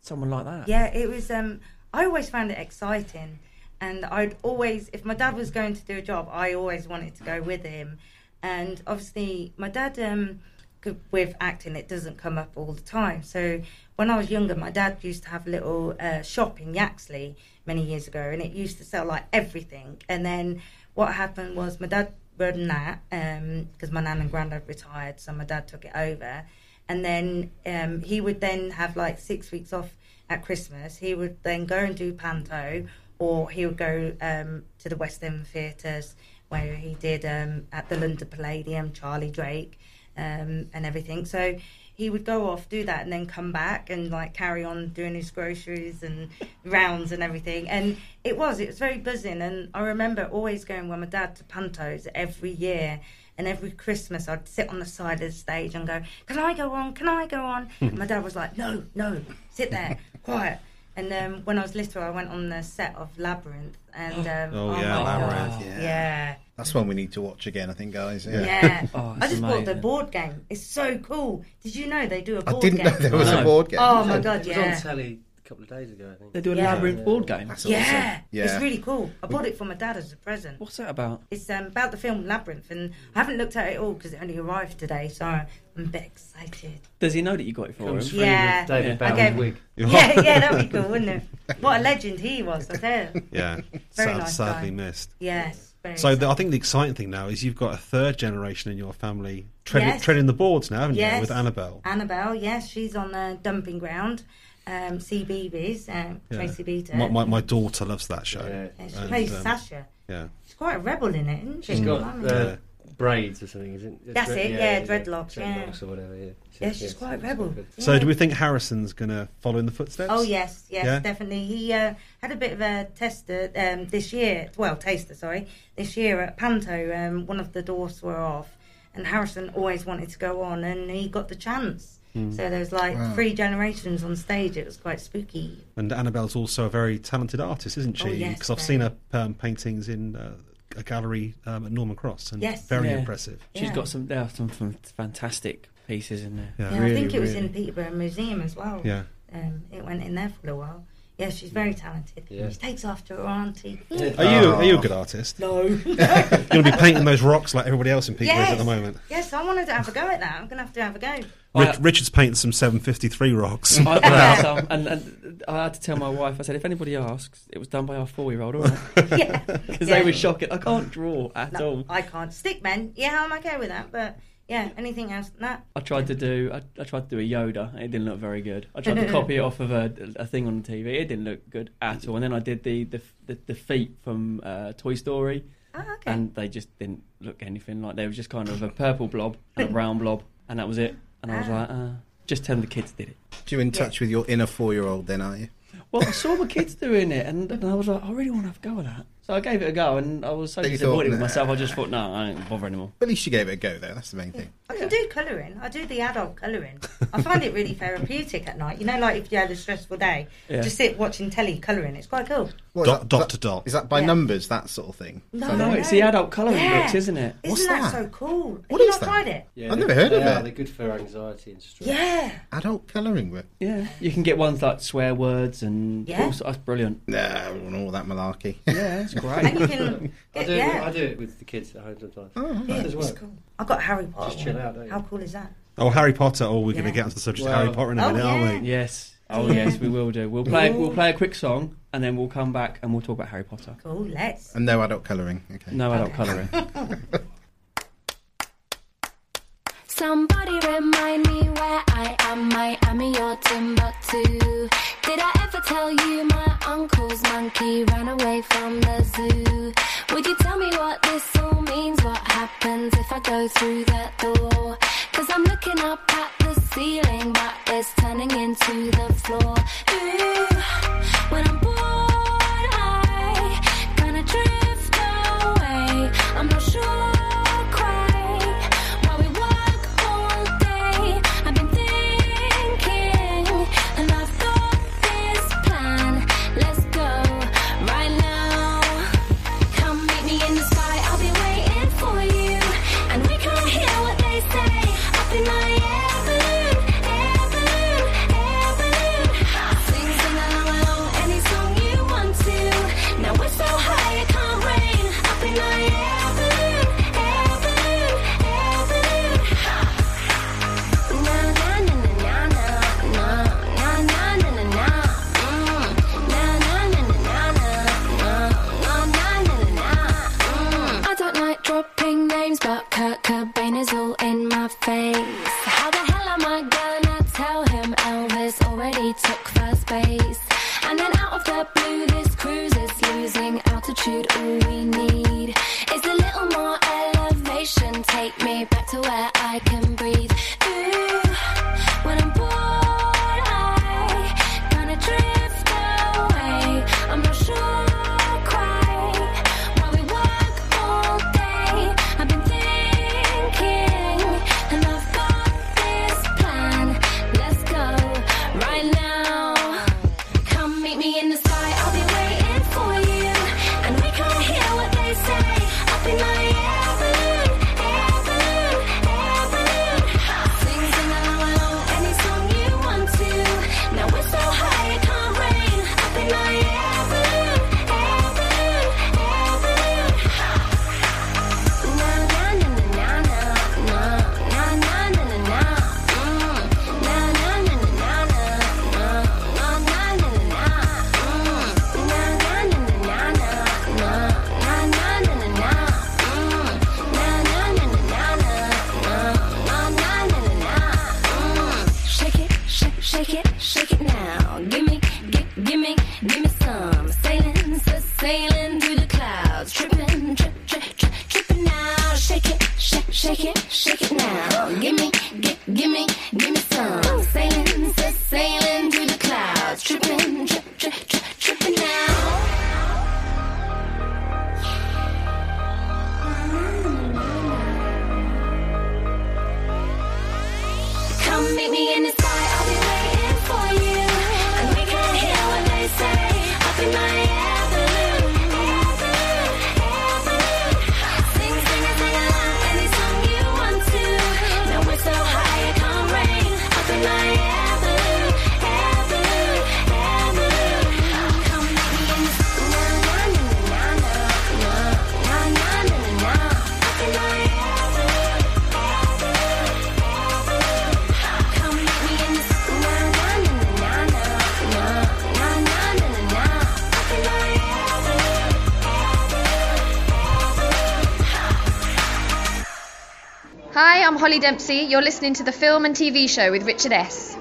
Speaker 3: someone like that?
Speaker 4: Yeah, it was. Um, I always found it exciting, and I'd always, if my dad was going to do a job, I always wanted to go with him. And obviously, my dad, um, with acting, it doesn't come up all the time. So when I was younger, my dad used to have a little uh, shop in Yaxley many years ago, and it used to sell like everything. And then what happened was my dad run that because my nan and granddad retired, so my dad took it over. And then um, he would then have like six weeks off at Christmas. He would then go and do panto, or he would go um, to the West End theatres where he did um, at the London Palladium, Charlie Drake, um, and everything. So he would go off, do that, and then come back and like carry on doing his groceries and rounds and everything. And it was, it was very buzzing. And I remember always going with my dad to pantos every year. And every Christmas, I'd sit on the side of the stage and go, "Can I go on? Can I go on?" And my dad was like, "No, no, sit there, quiet." And then when I was little, I went on the set of Labyrinth, and um,
Speaker 5: Oh, yeah, Labyrinth,
Speaker 4: God,
Speaker 7: yeah.
Speaker 4: yeah,
Speaker 7: That's one we need to watch again, I think, guys. Yeah.
Speaker 4: Yeah.
Speaker 3: Oh,
Speaker 4: I
Speaker 3: it's
Speaker 4: just bought the board game. It's so cool. Did you know they do a board game?
Speaker 7: I didn't
Speaker 4: game?
Speaker 7: know there was a board game.
Speaker 4: Oh my god,
Speaker 6: It was
Speaker 4: yeah.
Speaker 6: on telly a couple of days ago, I think.
Speaker 3: They do a
Speaker 4: Yeah.
Speaker 3: labyrinth board game.
Speaker 7: That's awesome.
Speaker 4: Yeah.
Speaker 7: Yeah.
Speaker 4: It's really cool. I bought it for my dad as a present.
Speaker 3: What's that about?
Speaker 4: It's um, about the film Labyrinth, and I haven't looked at it all because it only arrived today, so I'm a bit excited.
Speaker 3: Does he know that you got it for
Speaker 6: Comes
Speaker 3: him?
Speaker 6: free
Speaker 4: Yeah.
Speaker 6: with David
Speaker 3: Yeah.
Speaker 4: I
Speaker 6: Bowie's
Speaker 4: gave-
Speaker 6: wig.
Speaker 4: Yeah, yeah, that'd be cool, wouldn't it? What a legend he was, I tell you.
Speaker 5: Yeah,
Speaker 4: Very
Speaker 5: sad,
Speaker 4: nice
Speaker 5: sadly
Speaker 4: guy.
Speaker 5: missed.
Speaker 4: Yes. Very
Speaker 5: So the, I
Speaker 4: excited.
Speaker 5: think the exciting thing now is you've got a third generation in your family treading,
Speaker 4: Yes.
Speaker 5: treading the boards now, haven't you? With Annabelle.
Speaker 4: Annabelle, yes, she's on the dumping ground. Um, CBeebies, um,
Speaker 5: Yeah.
Speaker 4: Tracy Beaker.
Speaker 5: My, my, my daughter loves that show.
Speaker 6: Yeah.
Speaker 4: Yeah, she
Speaker 5: And,
Speaker 4: plays
Speaker 5: um,
Speaker 4: Sasha.
Speaker 5: Yeah.
Speaker 4: She's quite a rebel in it, isn't she?
Speaker 6: She's got
Speaker 4: Blimey.
Speaker 6: uh, braids or something, isn't it?
Speaker 4: That's it, yeah, dreadlocks, yeah.
Speaker 6: Dreadlocks or whatever, yeah.
Speaker 4: Yeah, she's quite a rebel.
Speaker 6: good.
Speaker 5: So do we think Harrison's going to follow in the footsteps?
Speaker 4: Oh yes, yes,
Speaker 5: Yeah?
Speaker 4: definitely. He uh, had a bit of a tester um, this year. Well, taster, sorry, this year at Panto. Um, one of the doors were off, and Harrison always wanted to go on, and he got the chance.
Speaker 5: Hmm.
Speaker 4: So there was like
Speaker 7: Wow.
Speaker 4: three generations on stage. It was quite spooky.
Speaker 5: And Annabelle's also a very talented artist, isn't she?
Speaker 4: Oh, yes,
Speaker 5: Because I've
Speaker 4: very.
Speaker 5: seen her um, paintings in uh, a gallery um, at Norman Cross, and
Speaker 4: Yes.
Speaker 5: very
Speaker 3: Yeah.
Speaker 5: impressive.
Speaker 3: She's
Speaker 4: Yeah.
Speaker 3: got some. There are some fantastic pieces in there.
Speaker 5: Yeah.
Speaker 4: Yeah,
Speaker 3: Really,
Speaker 4: I think it was
Speaker 3: really.
Speaker 4: in Peterborough Museum as well.
Speaker 5: Yeah.
Speaker 4: Um, it went in there for a while. Yeah, she's very talented.
Speaker 6: Yeah.
Speaker 4: She takes after her auntie.
Speaker 5: Are you are you a good artist?
Speaker 4: No.
Speaker 5: You're going to be painting those rocks like everybody else in Peterborough is at the moment.
Speaker 4: Yes, I wanted to have a go at that. I'm going to have to have a go.
Speaker 5: Rich,
Speaker 3: I-
Speaker 5: Richard's painting some 753 rocks.
Speaker 3: I, I had some, and, and I had to tell my wife. I said, if anybody asks, it was done by our four-year-old, all right?
Speaker 4: yeah.
Speaker 3: Because
Speaker 4: Yeah.
Speaker 3: they were shocking. I can't draw at
Speaker 4: No,
Speaker 3: all.
Speaker 4: I can't. Stickmen, yeah, I'm okay with that. But yeah, anything else? Nah.
Speaker 3: I tried to do. I, I tried to do a Yoda. It didn't look very good. I tried to copy it off of a, a thing on the TV. It didn't look good at all. And then I did the the the, the feet from uh, Toy Story,
Speaker 4: Oh, okay.
Speaker 3: and they just didn't look anything like. They were just kind of a purple blob and a brown blob, and that was it. And I was
Speaker 4: Ah.
Speaker 3: like, uh, just tell them the kids did it.
Speaker 7: You're in touch with your inner four-year-old, then, are you?
Speaker 3: Well, I saw my kids doing it, and, and I was like, I really want to have a go at that. So I gave it a go, and I was so
Speaker 7: But you
Speaker 3: disappointed
Speaker 7: thought,
Speaker 3: with myself. I just thought, no, I don't bother anymore.
Speaker 7: At least you gave it a go, though. That's the main thing.
Speaker 4: I can do colouring. I do the adult colouring. I find it really therapeutic at night. You know, like if you had a stressful day,
Speaker 3: Yeah.
Speaker 4: just sit watching telly colouring. It's quite cool.
Speaker 7: What,
Speaker 5: Dot-
Speaker 7: is that-
Speaker 5: dot to dot.
Speaker 7: Is that by
Speaker 4: Yeah.
Speaker 7: numbers, that sort of thing?
Speaker 4: No,
Speaker 3: No, it's the adult colouring
Speaker 4: Yeah.
Speaker 3: books, isn't it?
Speaker 4: Isn't
Speaker 7: What's
Speaker 4: that,
Speaker 7: that?
Speaker 4: so cool? Have
Speaker 7: What
Speaker 4: you
Speaker 7: is
Speaker 4: not
Speaker 7: that?
Speaker 4: tried it?
Speaker 6: Yeah,
Speaker 7: I've never heard of
Speaker 6: they are.
Speaker 7: it.
Speaker 6: They're good for anxiety and stress.
Speaker 4: Yeah.
Speaker 7: Adult colouring book?
Speaker 3: Yeah, you can get ones like swear words and
Speaker 4: Yeah.
Speaker 3: all sorts- that's brilliant.
Speaker 7: Nah, I don't want all that malarkey.
Speaker 3: Yeah, it's great.
Speaker 4: And you can
Speaker 6: I
Speaker 4: get,
Speaker 6: do,
Speaker 4: yeah.
Speaker 6: I do it with the kids at home sometimes.
Speaker 7: Oh,
Speaker 4: yeah,
Speaker 6: does
Speaker 4: it's
Speaker 6: work.
Speaker 4: cool. I've got Harry Potter.
Speaker 6: Just chill out, don't you?
Speaker 4: How cool is that?
Speaker 5: Oh, Harry Potter. Oh, we're going to get onto the subject of
Speaker 6: Well-
Speaker 5: Harry Potter in a
Speaker 4: Oh,
Speaker 5: minute,
Speaker 4: yeah.
Speaker 5: aren't we?
Speaker 3: yes. Oh yes, we will do. We'll play. We'll play a quick song and then we'll come back and we'll talk about Harry Potter.
Speaker 4: Cool, let's.
Speaker 7: And no adult colouring. Okay.
Speaker 3: No adult
Speaker 4: Okay.
Speaker 3: colouring.
Speaker 10: Somebody remind me where I am, Miami or Timbuktu. Did I ever tell you my uncle's monkey ran away from the zoo? Would you tell me what this all means? What happens if I go through that door? Cause I'm looking up at the ceiling, but it's turning into the floor. Ooh, when I'm bored, I kinda drift away. I'm not sure
Speaker 9: Dempsey. You're listening to the film and TV show with Richard S.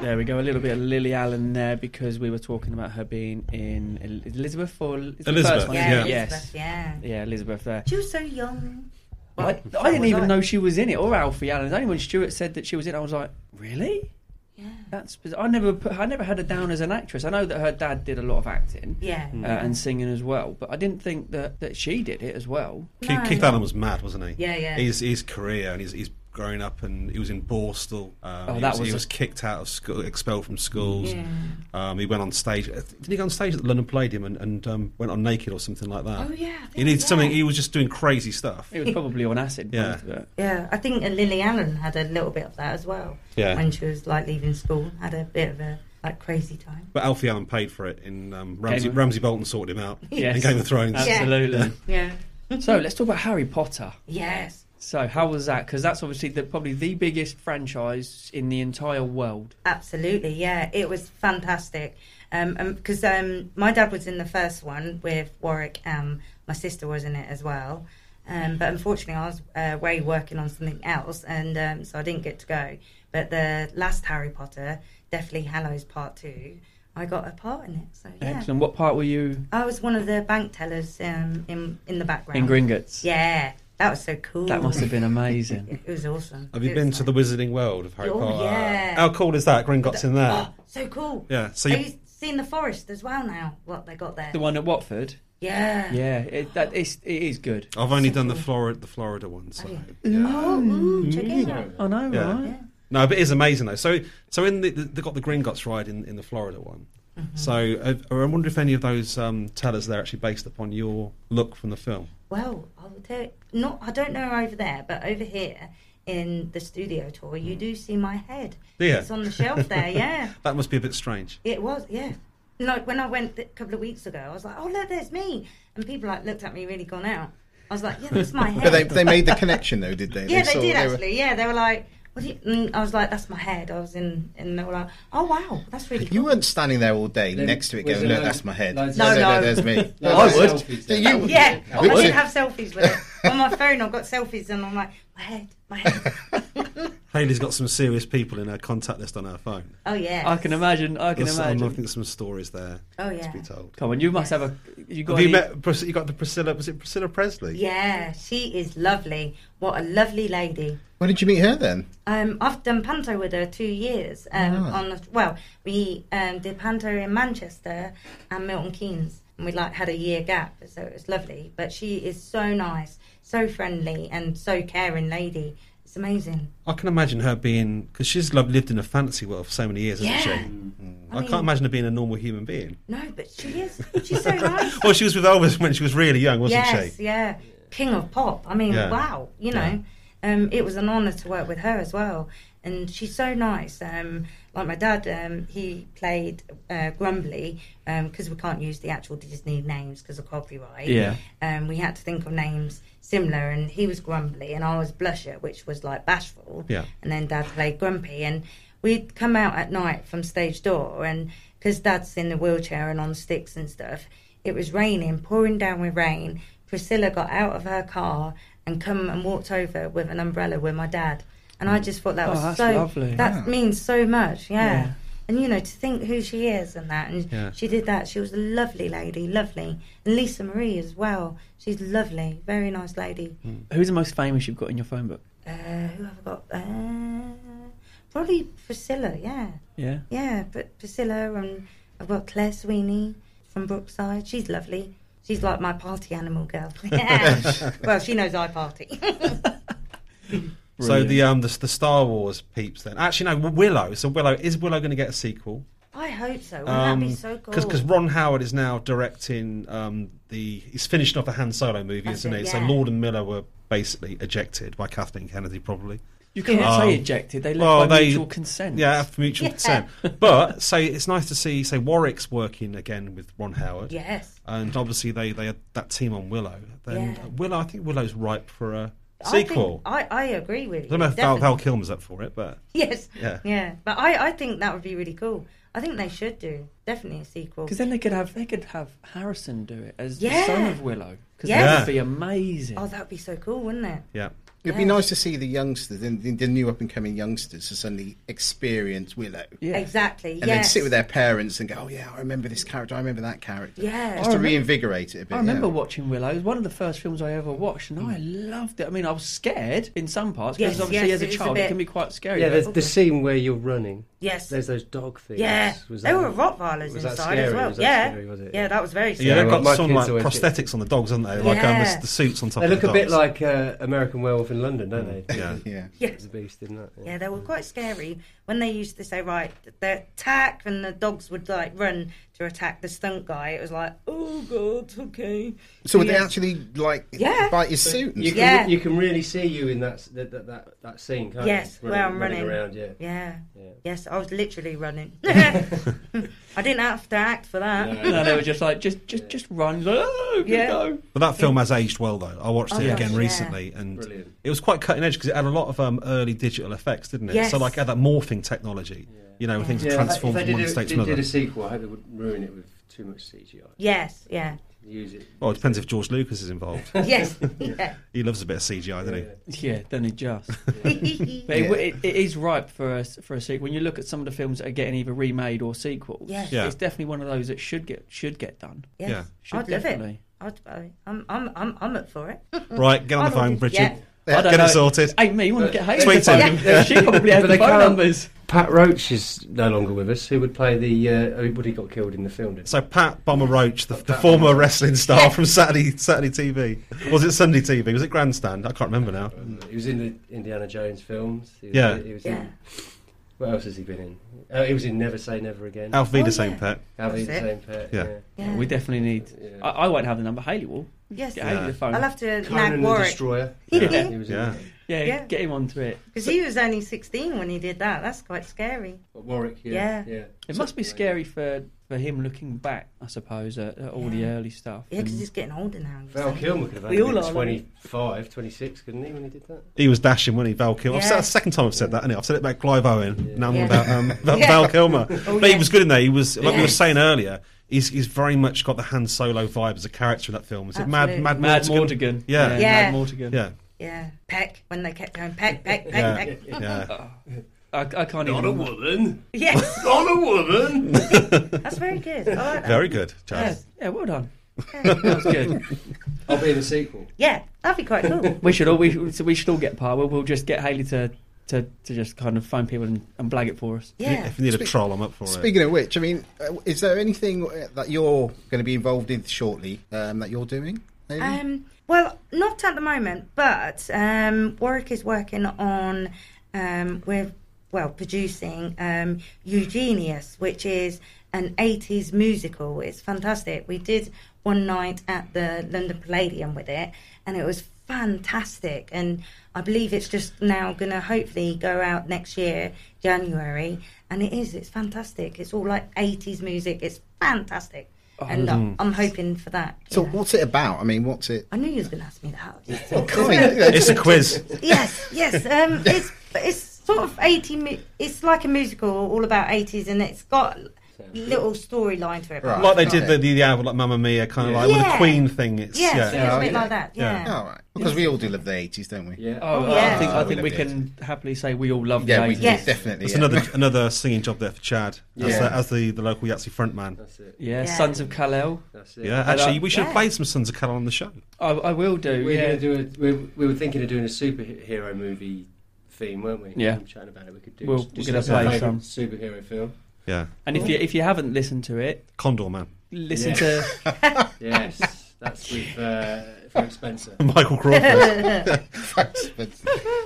Speaker 3: There we go. A little bit of Lily Allen there because we were talking about her being in Elizabeth or is it the
Speaker 5: Elizabeth,
Speaker 3: first one?
Speaker 5: yeah.
Speaker 3: Yes.
Speaker 4: Elizabeth, yeah.
Speaker 3: Yeah, Elizabeth there.
Speaker 4: She was so young.
Speaker 3: I, I didn't even
Speaker 4: I.
Speaker 3: know she was in it or Alfie Allen. Only when Stuart said that she was in, it, I was like, really?
Speaker 4: Yeah.
Speaker 3: That's bizarre. I never put, I never had her down as an actress. I know that her dad did a lot of acting
Speaker 4: Yeah.
Speaker 3: uh, and singing as well, but I didn't think that, that she did it as well.
Speaker 5: Keith,
Speaker 4: No,
Speaker 5: Keith
Speaker 4: no.
Speaker 5: Allen was mad, wasn't he?
Speaker 4: Yeah, yeah.
Speaker 5: His his career and he's he's growing up and he was in Borstal. Um,
Speaker 3: Oh,
Speaker 5: he,
Speaker 3: that
Speaker 5: was,
Speaker 3: was
Speaker 5: he
Speaker 3: a-
Speaker 5: was kicked out of school, expelled from schools.
Speaker 4: Yeah.
Speaker 5: Um, he went on stage. uh, Did he go on stage at the London Palladium and, and um, went on naked or something like that?
Speaker 4: Oh, yeah,
Speaker 5: He
Speaker 4: think,
Speaker 5: needed
Speaker 4: yeah.
Speaker 5: something. He was just doing crazy stuff.
Speaker 3: It was probably on acid.
Speaker 5: Yeah.
Speaker 3: most of it.
Speaker 4: Yeah, I think uh, Lily Allen had a little bit of that as well.
Speaker 5: Yeah.
Speaker 4: When she was like leaving school, had a bit of a like crazy time.
Speaker 5: But Alfie Allen paid for it. In um,
Speaker 3: Ramsay,
Speaker 5: Ramsay Bolton sorted him out
Speaker 3: Yes.
Speaker 5: in Game of Thrones.
Speaker 3: Absolutely.
Speaker 4: Yeah.
Speaker 3: so let's talk about Harry Potter.
Speaker 4: Yes.
Speaker 3: So how was that? Because that's obviously the, probably the biggest franchise in the entire world.
Speaker 4: Absolutely, yeah. It was fantastic. Um, because um, my dad was in the first one with Warwick. Um, my sister was in it as well. Um, but unfortunately, I was uh, away working on something else, and um, so I didn't get to go. But the last Harry Potter, Deathly Hallows Part Two, I got a part in it. So yeah,
Speaker 3: Excellent. What part were you
Speaker 4: I was one of the bank tellers um, in in the background.
Speaker 3: in Gringotts?
Speaker 4: Yeah, that was so cool.
Speaker 3: That must have been amazing.
Speaker 4: It was awesome.
Speaker 5: Have you
Speaker 4: It
Speaker 5: been
Speaker 4: was
Speaker 5: to the Wizarding World of Harry
Speaker 4: Oh,
Speaker 5: Potter?
Speaker 4: yeah.
Speaker 5: How cool is that? Gringotts in there.
Speaker 4: Oh, so cool.
Speaker 5: Yeah, so
Speaker 4: Have
Speaker 5: you-
Speaker 4: you seen the forest as well now? What they got there?
Speaker 3: The one at Watford.
Speaker 4: Yeah.
Speaker 3: Yeah, it, that is it is good.
Speaker 5: I've only done the Florida, the Florida one. So.
Speaker 4: Oh, ooh, check it out.
Speaker 3: I know,
Speaker 5: Yeah.
Speaker 3: right?
Speaker 5: No, but it is amazing though. So, so in the they got the Gringotts ride in, in the Florida one.
Speaker 4: Mm-hmm.
Speaker 5: So, uh, I wonder if any of those um, tellers they're actually based upon your look from the film.
Speaker 4: Well, I will tell you, not. I don't know over there, but over here in the studio tour, you hmm. do see my head.
Speaker 5: Do you?
Speaker 4: It's on the shelf there. Yeah,
Speaker 5: That must be a bit strange.
Speaker 4: it was. Yeah. Like when I went a couple of weeks ago, I was like, "Oh look, there's me," and people like looked at me really gone out. I was like, "Yeah, that's my head."
Speaker 7: But they, they made the connection though, did they?
Speaker 4: yeah, they,
Speaker 7: saw-
Speaker 4: did
Speaker 7: were-
Speaker 4: actually. Yeah, they were like, "What?" Do mm, you? And I was like, "That's my head." I was in, and they were like, "Oh wow, that's really cool."
Speaker 7: You weren't standing there all day
Speaker 6: There
Speaker 7: next to it going,
Speaker 6: a
Speaker 7: look,
Speaker 6: load-
Speaker 7: that's my head.
Speaker 6: loads
Speaker 4: of- No, no.
Speaker 7: there's me.
Speaker 6: No,
Speaker 7: I
Speaker 6: there's
Speaker 7: would.
Speaker 6: selfies
Speaker 7: Yeah, you-
Speaker 4: Yeah, I
Speaker 7: Would
Speaker 4: did have selfies with it. On my phone, I've got selfies, and I'm like, my head, my head.
Speaker 5: Hayley's got some serious people in her contact list on her phone.
Speaker 4: Oh yeah.
Speaker 3: I can imagine. I can
Speaker 5: There's some- I
Speaker 3: imagine.
Speaker 5: think some stories there
Speaker 4: Oh
Speaker 5: to be told.
Speaker 3: Come on, you must have a. You got
Speaker 5: Have you met? Pris- You got the Priscilla? Was it Priscilla Presley?
Speaker 4: Yeah, she is lovely. What a lovely lady.
Speaker 7: When did you meet her then?
Speaker 4: Um, I've done panto with her two years. Um,
Speaker 7: Ah.
Speaker 4: on the, well, we um, did panto in Manchester and Milton Keynes, and we like had a year gap, so it was lovely. But she is so nice, so friendly, and so caring lady. It's amazing.
Speaker 5: I can imagine her being because she's lo- lived in a fantasy world for so many years, hasn't
Speaker 4: Yeah.
Speaker 5: she?
Speaker 4: I
Speaker 5: I,
Speaker 4: mean-
Speaker 5: can't imagine her being a normal human being.
Speaker 4: No, but she is. She's so nice.
Speaker 5: Well, she was with Elvis when she was really young, wasn't
Speaker 4: yes,
Speaker 5: she?
Speaker 4: yeah. King of pop. I mean,
Speaker 5: Yeah.
Speaker 4: wow. You know, um, it was an honour to work with her as well. And she's so nice. Um, like my dad, um, he played uh, Grumbly because we can't use the actual Disney names because of copyright.
Speaker 3: Yeah.
Speaker 4: Um, we had to think of names similar, and he was Grumbly, and I was Blusher, which was like bashful.
Speaker 5: Yeah.
Speaker 4: And then Dad played Grumpy, and we'd come out at night from stage door, and because Dad's in the wheelchair and on sticks and stuff, it was raining, pouring down with rain. Priscilla got out of her car and come and walked over with an umbrella with my dad, and I just thought that
Speaker 3: Oh,
Speaker 4: was
Speaker 3: that's
Speaker 4: so
Speaker 3: lovely.
Speaker 4: that
Speaker 7: Yeah.
Speaker 4: means so much. Yeah.
Speaker 3: Yeah.
Speaker 4: And you know, to think who she is and that, and
Speaker 5: Yeah.
Speaker 4: she did that. She was a lovely lady, lovely. And Lisa Marie as well. She's lovely, very nice lady.
Speaker 3: Who's the most famous you've got in your phone book?
Speaker 4: Uh, who have I got? Uh, probably Priscilla. Yeah,
Speaker 3: Yeah.
Speaker 4: yeah. But Priscilla, and I've got Claire Sweeney from Brookside. She's lovely. She's like my party animal girl. Yeah. well, she knows I party.
Speaker 5: So the um the, the Star Wars peeps then. Actually, no, Willow. So Willow is Willow going to get a sequel?
Speaker 4: I hope so. Wouldn't that be so cool?
Speaker 5: Because Ron Howard is now directing um, the. He's finishing off a Han Solo movie,
Speaker 4: That's
Speaker 5: isn't
Speaker 4: it,
Speaker 5: it? So. Lord and Miller were basically ejected by Kathleen Kennedy, probably.
Speaker 3: You can't
Speaker 5: Um,
Speaker 3: say ejected. They left
Speaker 5: well,
Speaker 3: by
Speaker 5: they-
Speaker 3: mutual consent.
Speaker 5: Yeah, after mutual
Speaker 4: Yeah.
Speaker 5: consent. But say it's nice to see. Say Warwick's working again with Ron Howard.
Speaker 4: Yes.
Speaker 5: And obviously they, they had that team on Willow. Then
Speaker 4: Yeah.
Speaker 5: Willow, I think Willow's ripe for a
Speaker 4: I think-
Speaker 5: sequel.
Speaker 4: I, I agree with
Speaker 5: I
Speaker 4: you.
Speaker 5: don't know if Val. Val Kilmer's up for it, but
Speaker 4: Yes.
Speaker 5: Yeah.
Speaker 4: Yeah. But I, I think that would be really cool. I think they should do definitely a sequel.
Speaker 3: Because then they could have they could have Harrison do it as
Speaker 4: Yeah.
Speaker 3: the son of Willow. Because
Speaker 4: Yeah.
Speaker 3: that would be amazing.
Speaker 4: Oh, that would be so cool, wouldn't it?
Speaker 5: yeah.
Speaker 7: It'd be nice to see the youngsters, the, the, the new up and coming youngsters, to suddenly experience Willow.
Speaker 3: Yeah.
Speaker 4: Exactly.
Speaker 7: And then
Speaker 4: yes.
Speaker 7: sit with their parents and go, oh, yeah, I remember this character, I remember that character.
Speaker 4: Yeah.
Speaker 7: Just
Speaker 3: I
Speaker 7: to
Speaker 3: remem-
Speaker 7: reinvigorate it a bit.
Speaker 3: I remember
Speaker 7: yeah.
Speaker 3: watching Willow. It was one of the first films I ever watched, and I loved it. I mean, I was scared in some parts because
Speaker 4: Yes,
Speaker 3: obviously,
Speaker 4: yes,
Speaker 3: as a
Speaker 4: it is a
Speaker 3: child, it
Speaker 4: bit-
Speaker 3: can be quite scary.
Speaker 6: Yeah,
Speaker 3: but-
Speaker 6: there's the scene where you're running.
Speaker 4: Yes.
Speaker 6: There's those dog things.
Speaker 4: Yeah.
Speaker 6: Was
Speaker 4: There
Speaker 6: that-
Speaker 4: were Rottweilers
Speaker 6: was that
Speaker 4: inside
Speaker 6: scary?
Speaker 4: as well.
Speaker 6: Was that
Speaker 4: yeah.
Speaker 6: scary, was it?
Speaker 4: Yeah, that was very scary.
Speaker 5: Yeah, they've got some like prosthetics on the dogs, haven't they? Like um,
Speaker 4: Yeah.
Speaker 5: the, the suits on top of the.
Speaker 6: They look a bit like uh, American Werewolf in London, don't mm. they?
Speaker 5: Yeah.
Speaker 7: Yeah.
Speaker 4: Yes.
Speaker 6: The beast in that.
Speaker 4: Yeah, they were quite scary when they used to say, right, the attack, and the dogs would like run to attack the stunt guy. It was like, oh god, okay.
Speaker 7: So would they actually, like,
Speaker 4: Yeah.
Speaker 7: bite his suit and
Speaker 6: You can,
Speaker 4: Yeah.
Speaker 6: you can really see you in that that that, that, that scene, can't
Speaker 4: Yes,
Speaker 6: you?
Speaker 4: where I'm running.
Speaker 6: around. Yeah.
Speaker 4: Yeah.
Speaker 6: Yeah.
Speaker 4: Yes, I was literally running. I didn't have to act for that.
Speaker 6: No.
Speaker 3: no, they were just like, just, just, just run. Oh,
Speaker 4: Yeah.
Speaker 3: yeah. Go.
Speaker 5: But that film has aged well, though. I watched
Speaker 4: Oh,
Speaker 5: it
Speaker 4: gosh,
Speaker 5: again
Speaker 4: yeah.
Speaker 5: recently, and
Speaker 6: Brilliant.
Speaker 5: it was quite cutting edge because it had a lot of um, early digital effects, didn't it?
Speaker 4: Yes.
Speaker 5: So, like, had that morphing technology, you know, where things
Speaker 6: Yeah,
Speaker 5: transform
Speaker 6: if
Speaker 5: from one
Speaker 6: did,
Speaker 5: state
Speaker 6: a,
Speaker 5: to
Speaker 6: did,
Speaker 5: another.
Speaker 6: did a sequel, I hope they wouldn't ruin it with too much CGI.
Speaker 4: Yes, yeah.
Speaker 6: Use it.
Speaker 5: Well, it depends if George Lucas is involved.
Speaker 4: Yes, yeah.
Speaker 5: he loves a bit of CGI, doesn't he?
Speaker 3: Yeah, then he just.
Speaker 4: yeah.
Speaker 3: But it, it, it is ripe for a, for a sequel. When you look at some of the films that are getting either remade or sequels,
Speaker 4: Yes.
Speaker 5: Yeah.
Speaker 3: it's definitely one of those that should get should get done.
Speaker 4: Yes.
Speaker 5: Yeah.
Speaker 3: Should
Speaker 4: I'd love it. I'd, I- I'm, I'm, I'm, I'm up for it.
Speaker 5: Right, get on the
Speaker 4: I'd
Speaker 5: phone,
Speaker 4: order-
Speaker 5: Bridget.
Speaker 4: Yeah.
Speaker 3: I don't
Speaker 5: Get
Speaker 3: know.
Speaker 5: it sorted.
Speaker 3: Ain't me. You want to get Hayley
Speaker 5: Tweet
Speaker 3: to phone
Speaker 5: him.
Speaker 3: him. She probably has
Speaker 6: But
Speaker 3: the phone numbers.
Speaker 6: Pat Roach is no longer with us. Who would play the? Uh, what he got killed in the film? Did
Speaker 5: So Pat Bomber Roach, the, the former wrestling star from Saturday Saturday TV, was it Sunday TV? Was it Grandstand? I can't remember now.
Speaker 6: he was in the Indiana Jones films. He was,
Speaker 5: Yeah.
Speaker 6: He was
Speaker 4: Yeah.
Speaker 6: in, what else has he been in? Uh, he was in Never Say Never Again.
Speaker 5: Alf Vida
Speaker 4: Oh,
Speaker 5: Same
Speaker 4: yeah.
Speaker 5: Pet.
Speaker 6: Alvin,
Speaker 4: That's
Speaker 6: the same pet.
Speaker 5: Yeah.
Speaker 6: Yeah.
Speaker 4: Yeah.
Speaker 3: We definitely need.
Speaker 6: Yeah.
Speaker 3: I, I won't have the number. Hayley will.
Speaker 4: Yes.
Speaker 3: Get
Speaker 5: Yeah.
Speaker 3: Hayley the phone.
Speaker 4: I'll have to
Speaker 6: Conan
Speaker 4: nag Warwick.
Speaker 6: Destroyer.
Speaker 4: Yeah.
Speaker 6: He
Speaker 5: Yeah.
Speaker 3: yeah,
Speaker 4: Yeah.
Speaker 3: get him onto it.
Speaker 4: Because he was only 16 when he did that. That's quite scary.
Speaker 6: But Warwick. Yeah.
Speaker 4: Yeah.
Speaker 6: yeah.
Speaker 3: It must be scary for, for him looking back, I suppose, at, at all the early stuff.
Speaker 4: Yeah, because he's getting older now. you
Speaker 6: Val. Kilmer could have
Speaker 3: We
Speaker 6: only
Speaker 3: all
Speaker 6: been
Speaker 3: are,
Speaker 6: 25, 26, couldn't he, when he did that?
Speaker 5: He was dashing when he Val Kilmer. I've said,
Speaker 4: Yeah.
Speaker 5: that's the second time I've said that, isn't it? I've said it about Clive Owen. Now I'm
Speaker 4: Yeah.
Speaker 5: about um, Val,
Speaker 4: Yeah.
Speaker 5: Val Kilmer.
Speaker 4: Oh,
Speaker 5: but he was good in there. He was like we were saying earlier. He's he's very much got the Han Solo vibe as a character in that film. Is it Mad Mad
Speaker 3: Madmartigan?
Speaker 5: Mortigan. Yeah.
Speaker 4: Yeah.
Speaker 3: Madmartigan.
Speaker 5: Yeah,
Speaker 4: Yeah. Peck, when they kept going, peck, peck, peck,
Speaker 5: yeah,
Speaker 4: peck.
Speaker 5: yeah.
Speaker 3: I, I can't even.
Speaker 6: Not a woman.
Speaker 4: Yes,
Speaker 6: Not a woman.
Speaker 4: that's very good. I like that.
Speaker 5: Very good,
Speaker 3: Yeah,
Speaker 5: Charles.
Speaker 3: yeah, well done. that was good.
Speaker 6: I'll be in the sequel.
Speaker 4: Yeah, that'd be quite cool.
Speaker 3: We should all we, so we should all get part. We'll, we'll just get Hayley to, to, to just kind of phone people and, and blag it for us.
Speaker 4: Yeah.
Speaker 5: If you need a troll, I'm up for it.
Speaker 7: Speaking of which, I mean, uh, is there anything uh, that you're going to be involved in shortly um, that you're doing? Maybe?
Speaker 4: Um, well, not at the moment, but um, Warwick is working on um, we're well producing um, Eugenius, which is an 80s musical. It's fantastic. We did one night at the London Palladium with it, and it was fantastic. And I believe it's just now going to hopefully go out next year, January. And it is. It's fantastic. It's all like 80s music. It's fantastic. and I'm, I'm hoping for that.
Speaker 7: so,
Speaker 4: yeah.
Speaker 7: what's it about? I mean, what's it?
Speaker 4: I knew you was going to ask me that.
Speaker 7: Kind of,
Speaker 5: It's a quiz.
Speaker 4: yes, yes. Um, it's it's sort of eighty. mu- It's like a musical, all about eighties, and it's got little storyline to it.
Speaker 7: Right.
Speaker 5: like they
Speaker 7: Okay.
Speaker 5: did the, the, the album, like Mamma Mia, kind of like with the Queen thing. It's
Speaker 4: Yes,
Speaker 5: yeah,
Speaker 4: yeah, a bit
Speaker 7: yeah.
Speaker 4: like that. Yeah.
Speaker 5: Yeah.
Speaker 7: All right. Because we all do love the 80s, don't we?
Speaker 6: Yeah.
Speaker 3: Oh,
Speaker 4: Oh,
Speaker 3: I
Speaker 4: yeah.
Speaker 3: think I
Speaker 7: Oh,
Speaker 3: think
Speaker 7: we
Speaker 3: we can happily say we all love
Speaker 7: Yeah,
Speaker 3: the
Speaker 7: we
Speaker 3: 80s.
Speaker 4: Yes.
Speaker 7: definitely.
Speaker 5: It's
Speaker 7: yeah.
Speaker 5: another another singing job there for Chad as,
Speaker 7: Yeah.
Speaker 5: the, as the, the local Yahtzee frontman.
Speaker 6: That's it.
Speaker 3: Yeah,
Speaker 4: Yeah.
Speaker 3: Sons of Kal-El.
Speaker 6: That's it.
Speaker 5: Yeah, actually,
Speaker 3: uh,
Speaker 5: we should have
Speaker 4: Yeah.
Speaker 5: played some Sons of Kal on the show.
Speaker 3: I, I will do.
Speaker 6: We're
Speaker 3: yeah.
Speaker 6: going to do a. We, we were thinking of doing a superhero movie theme, weren't we?
Speaker 3: Yeah.
Speaker 6: We were chatting about it. We could do.
Speaker 3: We'll-
Speaker 6: just
Speaker 3: we're gonna
Speaker 6: what's
Speaker 3: play some.
Speaker 6: superhero film.
Speaker 5: Yeah,
Speaker 3: And if you if you haven't listened to it,
Speaker 5: Condorman,
Speaker 3: listen
Speaker 6: Yeah.
Speaker 3: to
Speaker 6: Yes, that's with uh, Frank Spencer.
Speaker 5: Michael Crawford.
Speaker 7: Thanks, but-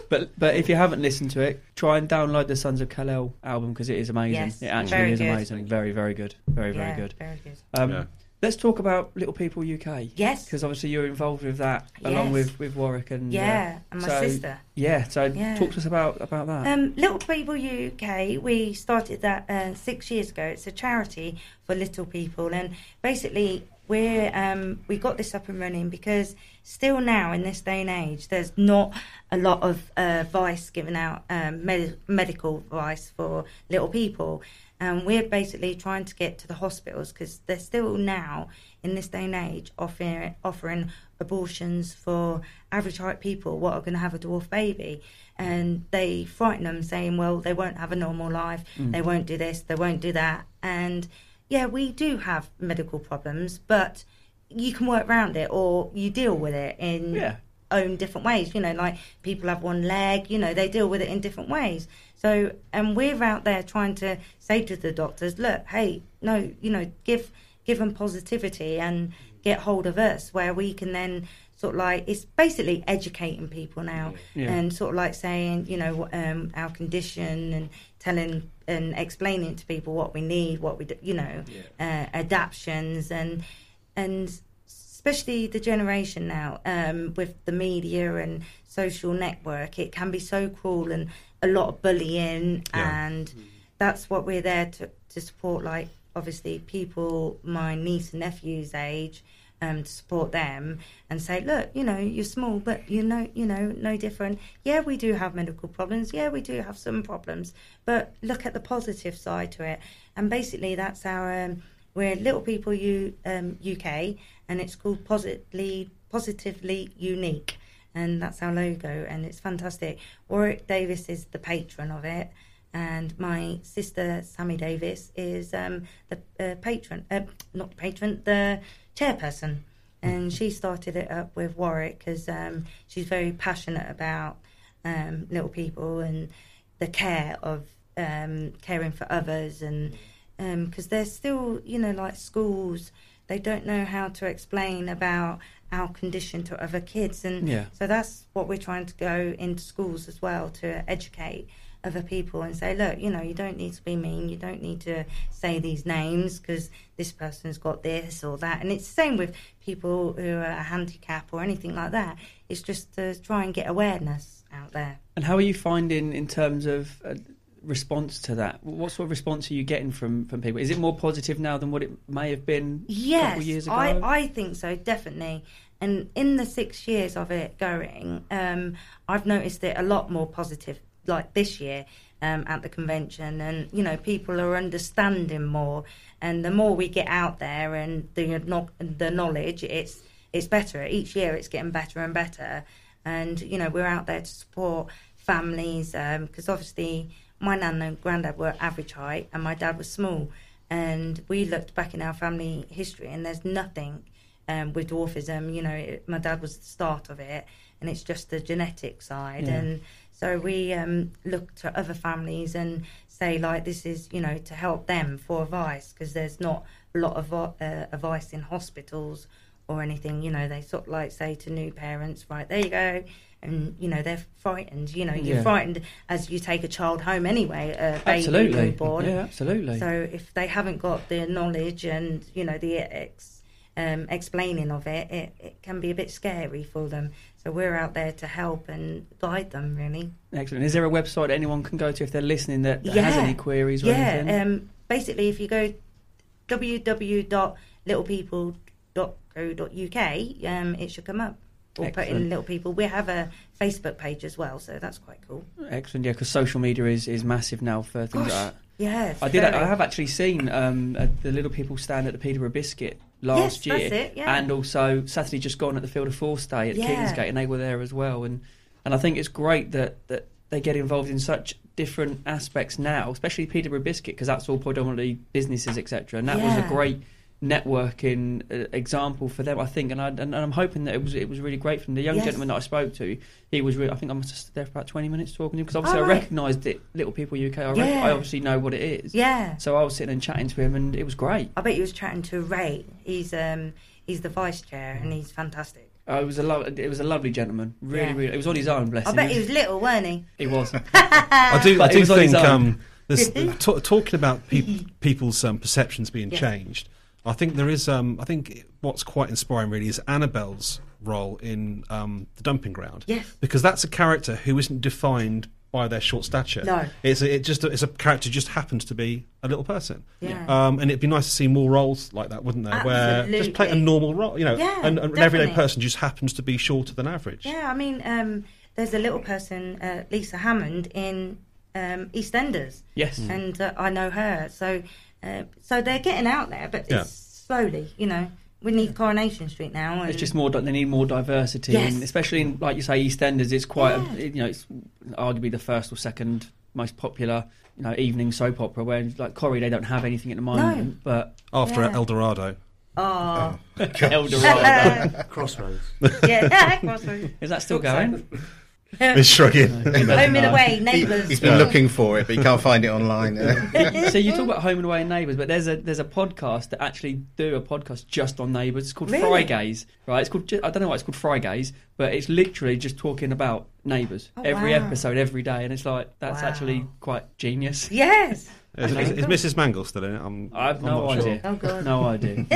Speaker 3: But but if you haven't listened to it, try and download the Sons of Kal-El album because it is amazing.
Speaker 4: Yes,
Speaker 3: it actually
Speaker 4: very
Speaker 3: is
Speaker 4: good.
Speaker 3: amazing. Very very good. Very very good.
Speaker 4: Very good.
Speaker 3: Um,
Speaker 5: Yeah.
Speaker 3: Let's talk about Little People UK.
Speaker 4: Yes.
Speaker 3: Because obviously you're involved with that along with, with Warwick and uh,
Speaker 4: Yeah, and my
Speaker 3: so-
Speaker 4: sister.
Speaker 3: Yeah. So
Speaker 4: Yeah.
Speaker 3: talk to us about about that.
Speaker 4: Um, Little People UK, we started that uh, six years ago. It's a charity for little people, and basically we're um, we got this up and running because still now in this day and age, there's not a lot of uh, advice given out, um, med- medical advice for little people. And we're basically trying to get to the hospitals because they're still now in this day and age offering offering abortions for average height people what are going to have a dwarf baby and they frighten them saying well they won't have a normal life
Speaker 3: Mm.
Speaker 4: they won't do this they won't do that and yeah we do have medical problems but you can work around it or you deal with it in
Speaker 3: Yeah.
Speaker 4: Own different ways you know like people have one leg you know they deal with it in different ways. So and we're out there trying to say to the doctors look hey no you know give give them positivity and get hold of us where we can then sort of like it's basically educating people now
Speaker 3: Yeah.
Speaker 4: and sort of like saying you know um, our condition and telling and explaining to people what we need what we do, you know uh, adaptions and and especially the generation now um, with the media and social network it can be so cruel and a lot of bullying
Speaker 5: Yeah.
Speaker 4: and that's what we're there to, to support like obviously people my niece and nephew's age um, to support them and say look you know you're small but you know you know no different. Yeah we do have medical problems. Yeah we do have some problems but look at the positive side to it. And basically that's our um, we're little people U, um, uk and it's called positively positively unique and that's our logo and it's fantastic. Warwick davis is the patron of it and my sister Sammy Davis is um, the uh, patron, uh, not patron, the chairperson, and she started it up with Warwick because um, she's very passionate about um, little people and the care of um, caring for others, and because there's still, you know, like schools, they don't know how to explain about our condition to other kids, and
Speaker 3: Yeah.
Speaker 4: so that's what we're trying to go into schools as well to educate other people and say, look, you know, you don't need to be mean, you don't need to say these names because this person's got this or that. And it's the same with people who are handicapped or anything like that. It's just to try and get awareness out there.
Speaker 3: And how are you finding in terms of uh, response to that? What sort of response are you getting from, from people? Is it more positive now than what it may have been a
Speaker 4: Yes,
Speaker 3: couple of years ago?
Speaker 4: I, I think so, definitely. And in the six years of it going, um, I've noticed it a lot more positive, like this year um, at the convention. And, you know, people are understanding more. And the more we get out there and the, the knowledge, it's, it's better. Each year it's getting better and better. And, you know, we're out there to support families because obviously my nan and granddad were average height and my dad was small. And we looked back in our family history and there's nothing um, with dwarfism. You know, it, my dad was the start of it and it's just the genetic side.
Speaker 3: Yeah.
Speaker 4: And so we um, look to other families and say, like, this is, you know, to help them for advice because there's not a lot of uh, advice in hospitals or anything. You know, they sort of like say to new parents, right, there you go. And, you know, they're frightened. You know, you're
Speaker 3: Yeah.
Speaker 4: frightened as you take a child home anyway, a baby
Speaker 3: Absolutely.
Speaker 4: newborn.
Speaker 3: Yeah, absolutely.
Speaker 4: So if they haven't got the knowledge and, you know, the ex, um, explaining of it, it, it can be a bit scary for them. So we're out there to help and guide them, really.
Speaker 3: Excellent. Is there a website anyone can go to if they're listening that, that has any queries or
Speaker 4: yeah.
Speaker 3: anything?
Speaker 4: Um, basically, if you go www.littlepeople.co.uk, um, it should come up. Or put in Little People. We have a Facebook page as well, so that's quite cool.
Speaker 3: Excellent, yeah, because social media is, is massive now for things
Speaker 4: Gosh,
Speaker 3: like that.
Speaker 4: Yeah,
Speaker 3: I did.
Speaker 4: very-
Speaker 3: I have actually seen um, uh, the little people stand at the Peterborough Biscuit last
Speaker 4: Yes,
Speaker 3: year,
Speaker 4: it, yeah.
Speaker 3: and also Saturday just gone at the Field of Force Day at
Speaker 4: Yeah.
Speaker 3: Kingsgate, and they were there as well. And and I think it's great that that they get involved in such different aspects now, especially Peterborough Biscuit, because that's all predominantly businesses, etc. And that was a great networking uh, example for them, I think, and, I, and I'm hoping that it was it was really great from the young
Speaker 4: Yes.
Speaker 3: gentleman that I spoke to. He was, really, I think I must have stood there for about 20 minutes talking to him because obviously
Speaker 4: Oh,
Speaker 3: I
Speaker 4: right.
Speaker 3: recognised it, Little People UK. I, rec- I obviously know what it is.
Speaker 4: Yeah.
Speaker 3: So I was sitting and chatting to him, and it was great.
Speaker 4: I bet you was chatting to Ray. He's um he's the vice chair and he's fantastic.
Speaker 3: Uh, it was a lo- it was a lovely gentleman. Really,
Speaker 4: Yeah.
Speaker 3: really. It was on his own, bless
Speaker 4: I
Speaker 3: him.
Speaker 4: bet he was little, weren't he?
Speaker 3: He was.
Speaker 5: I do. I do
Speaker 3: was on his
Speaker 5: think um, this, t- talking about peop people's um, perceptions being
Speaker 4: Yeah.
Speaker 5: changed. I think there is. Um, I think what's quite inspiring really is Annabelle's role in um, the dumping ground.
Speaker 4: Yes.
Speaker 5: because that's a character who isn't defined by their short stature.
Speaker 4: No.
Speaker 5: it's a, it just it's a character who just happens to be a little person.
Speaker 4: Yeah.
Speaker 5: Um, and it'd be nice to see more roles like that, wouldn't there? Where just play a normal role, you know,
Speaker 4: Yeah,
Speaker 5: and, and an everyday person just happens to be shorter than average.
Speaker 4: Yeah, I mean, um, there's a little person, uh, Lisa Hammond, in um, EastEnders.
Speaker 3: Yes.
Speaker 4: and uh, I know her. So, uh, so they're getting out there, but
Speaker 5: Yeah.
Speaker 4: it's slowly. You know, we need Coronation Street now. And
Speaker 3: It's just more. They need more diversity,
Speaker 4: Yes.
Speaker 3: and especially in, like you say, EastEnders. It's quite.
Speaker 4: Yeah.
Speaker 3: A, you know, it's arguably the first or second most popular. You know, evening soap opera. Where like Corrie, they don't have anything at the moment, but
Speaker 5: After
Speaker 4: Yeah.
Speaker 5: El Dorado.
Speaker 4: Oh,
Speaker 3: Eldorado.
Speaker 6: Crossroads.
Speaker 4: yeah, Crossroads.
Speaker 3: Is that still going?
Speaker 7: He's shrugging.
Speaker 4: Home and away, neighbours.
Speaker 7: He's been looking for it, but he can't find it online.
Speaker 3: so you talk about home and away and neighbours, but there's a there's a podcast that actually do a podcast just on neighbours. It's called
Speaker 4: Really?
Speaker 3: Fry Gaze, right? It's called I don't know why it's called Fry Gaze, but it's literally just talking about neighbours
Speaker 4: Oh,
Speaker 3: every
Speaker 4: wow.
Speaker 3: episode every day, and it's like that's
Speaker 4: Wow.
Speaker 3: actually quite genius.
Speaker 4: Yes.
Speaker 5: Is, is, is Mrs. Mangel still in it? I'm,
Speaker 3: I have
Speaker 5: I'm
Speaker 3: no
Speaker 5: not sure.
Speaker 3: idea.
Speaker 4: Oh, God.
Speaker 3: No idea.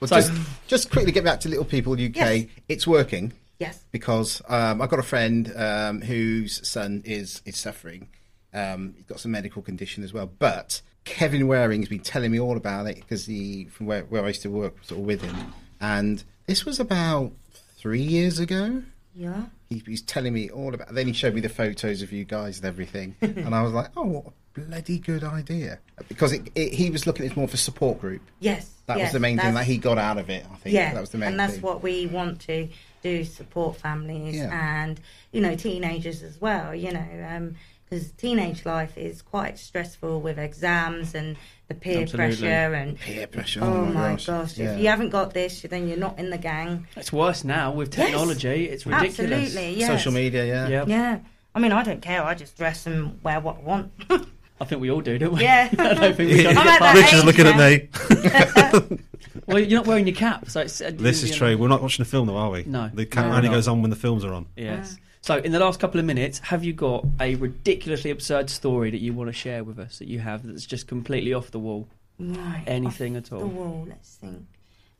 Speaker 7: Well,
Speaker 3: So-
Speaker 7: just, just quickly get back to Little People UK.
Speaker 4: Yes.
Speaker 7: It's working
Speaker 4: Yes.
Speaker 7: because um, I've got a friend um, whose son is is suffering. Um, he's got some medical condition as well. But Kevin Waring has been telling me all about it because he from where, where I used to work sort of with him, and this was about three years ago.
Speaker 4: Yeah.
Speaker 7: He, he's telling me all about. Then he showed me the photos of you guys and everything, and I was like, "Oh, what a bloody good idea!" Because it, it, he was looking at it more for support group.
Speaker 4: Yes.
Speaker 7: That
Speaker 4: yes,
Speaker 7: was the main thing that he got out of it. I think
Speaker 4: yeah,
Speaker 7: that was the main
Speaker 4: and that's
Speaker 7: thing.
Speaker 4: what we want to do: support families
Speaker 7: Yeah.
Speaker 4: and you know teenagers as well. You know, um, because teenage life is quite stressful with exams and the peer
Speaker 3: Absolutely.
Speaker 4: pressure and
Speaker 7: Peer pressure.
Speaker 4: Oh, oh my gosh!
Speaker 7: Yeah.
Speaker 4: If you haven't got this, then you're not in the gang.
Speaker 3: It's worse now with
Speaker 4: Yes.
Speaker 3: technology. It's ridiculous.
Speaker 4: Absolutely, yes.
Speaker 7: Social media, yeah.
Speaker 3: Yeah.
Speaker 4: Yeah. I mean, I don't care. I just dress and wear what I want.
Speaker 3: I think we all do, don't we?
Speaker 4: Yeah.
Speaker 3: I don't think we
Speaker 5: Yeah.
Speaker 3: can
Speaker 4: I'm
Speaker 3: get
Speaker 4: at that
Speaker 5: Rich is
Speaker 4: age
Speaker 5: looking at me.
Speaker 3: Well, you're not wearing your cap, so it's, uh,
Speaker 5: This is
Speaker 3: you know.
Speaker 5: true. We're not watching a film, though, are we?
Speaker 3: No.
Speaker 5: The
Speaker 3: No,
Speaker 5: camera
Speaker 3: we're
Speaker 5: only
Speaker 3: not.
Speaker 5: goes on when the films are on.
Speaker 3: Yes. So, in the last couple of minutes, have you got a ridiculously absurd story that you want to share with us that you have that's just completely off the wall?
Speaker 4: Right.
Speaker 3: Anything
Speaker 4: off
Speaker 3: at all?
Speaker 4: The wall. Let's think.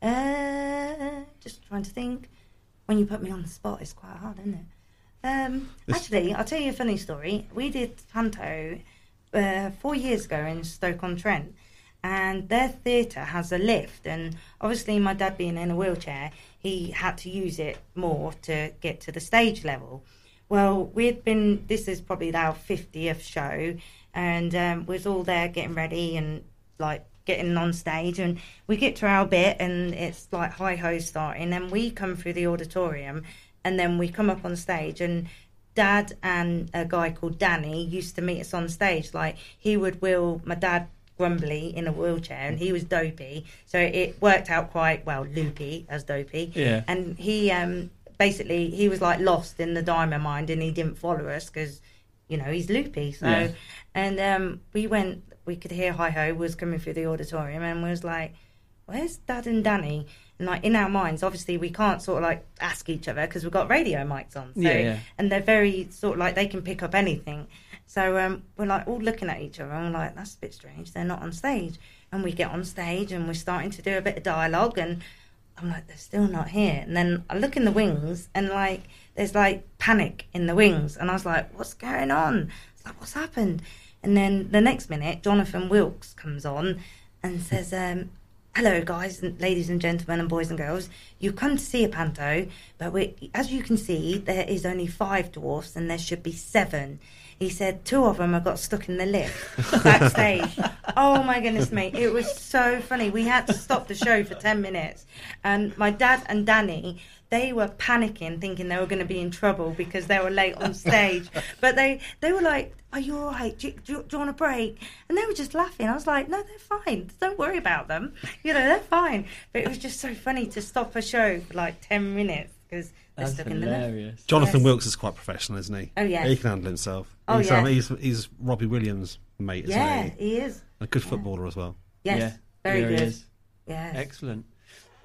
Speaker 4: Uh, just trying to think. When you put me on the spot, it's quite hard, isn't it? Um,
Speaker 5: This-
Speaker 4: actually, I'll tell you a funny story. We did Panto uh, four years ago in Stoke on Trent, and their theatre has a lift. And obviously, my dad being in a wheelchair, he had to use it more to get to the stage level. Well, we'd been. This is probably our fiftieth show, and um, was all there getting ready and like getting on stage, and we get to our bit, and it's like hi ho starting, and we come through the auditorium, and then we come up on stage, and dad and a guy called Danny used to meet us on stage. Like he would wheel my dad grumbly in a wheelchair, and he was dopey, so it worked out quite well. Loopy as dopey,
Speaker 3: Yeah.
Speaker 4: and he um basically he was like lost in the diamond mind and he didn't follow us because you know he's loopy so
Speaker 3: Yeah.
Speaker 4: and um we went we could hear hi ho was coming through the auditorium and we was like where's dad and danny like in our minds obviously we can't sort of like ask each other because we've got radio mics on so
Speaker 3: Yeah, yeah.
Speaker 4: and they're very sort of like they can pick up anything so um we're like all looking at each other and we're like that's a bit strange they're not on stage and we get on stage and we're starting to do a bit of dialogue and I'm like, they're still not here. And then I look in the wings and like, there's like panic in the wings. And I was like, what's going on? It's like, what's happened? And then the next minute, Jonathan Wilkes comes on and says, um, hello, guys, and ladies and gentlemen, and boys and girls. You've come to see a panto, but we, as you can see, there is only five dwarfs, and there should be seven. He said two of them have got stuck in the lift backstage. oh my goodness me, it was so funny. We had to stop the show for ten minutes, and my dad and Danny. They were panicking, thinking they were going to be in trouble because they were late on stage. But they, they were like, "Are you all right? Do you, do, do you want a break?" And they were just laughing. I was like, "No, they're fine. Don't worry about them. You know, they're fine." But it was just so funny to stop a show for like ten minutes because
Speaker 3: That's
Speaker 4: stuck in the lift.
Speaker 3: hilarious.
Speaker 5: Jonathan
Speaker 4: Yes.
Speaker 5: Wilkes is quite professional, isn't he?
Speaker 4: Oh, yeah,
Speaker 5: He can handle himself.
Speaker 4: Oh,
Speaker 5: he's, um,
Speaker 4: yes.
Speaker 5: he's, he's Robbie Williams' mate, isn't
Speaker 4: Yeah,
Speaker 5: he?
Speaker 4: he is.
Speaker 5: A good footballer as well.
Speaker 4: Yes,
Speaker 3: Yeah,
Speaker 4: very
Speaker 3: here he
Speaker 4: good.
Speaker 3: is.
Speaker 4: Yes.
Speaker 3: Excellent.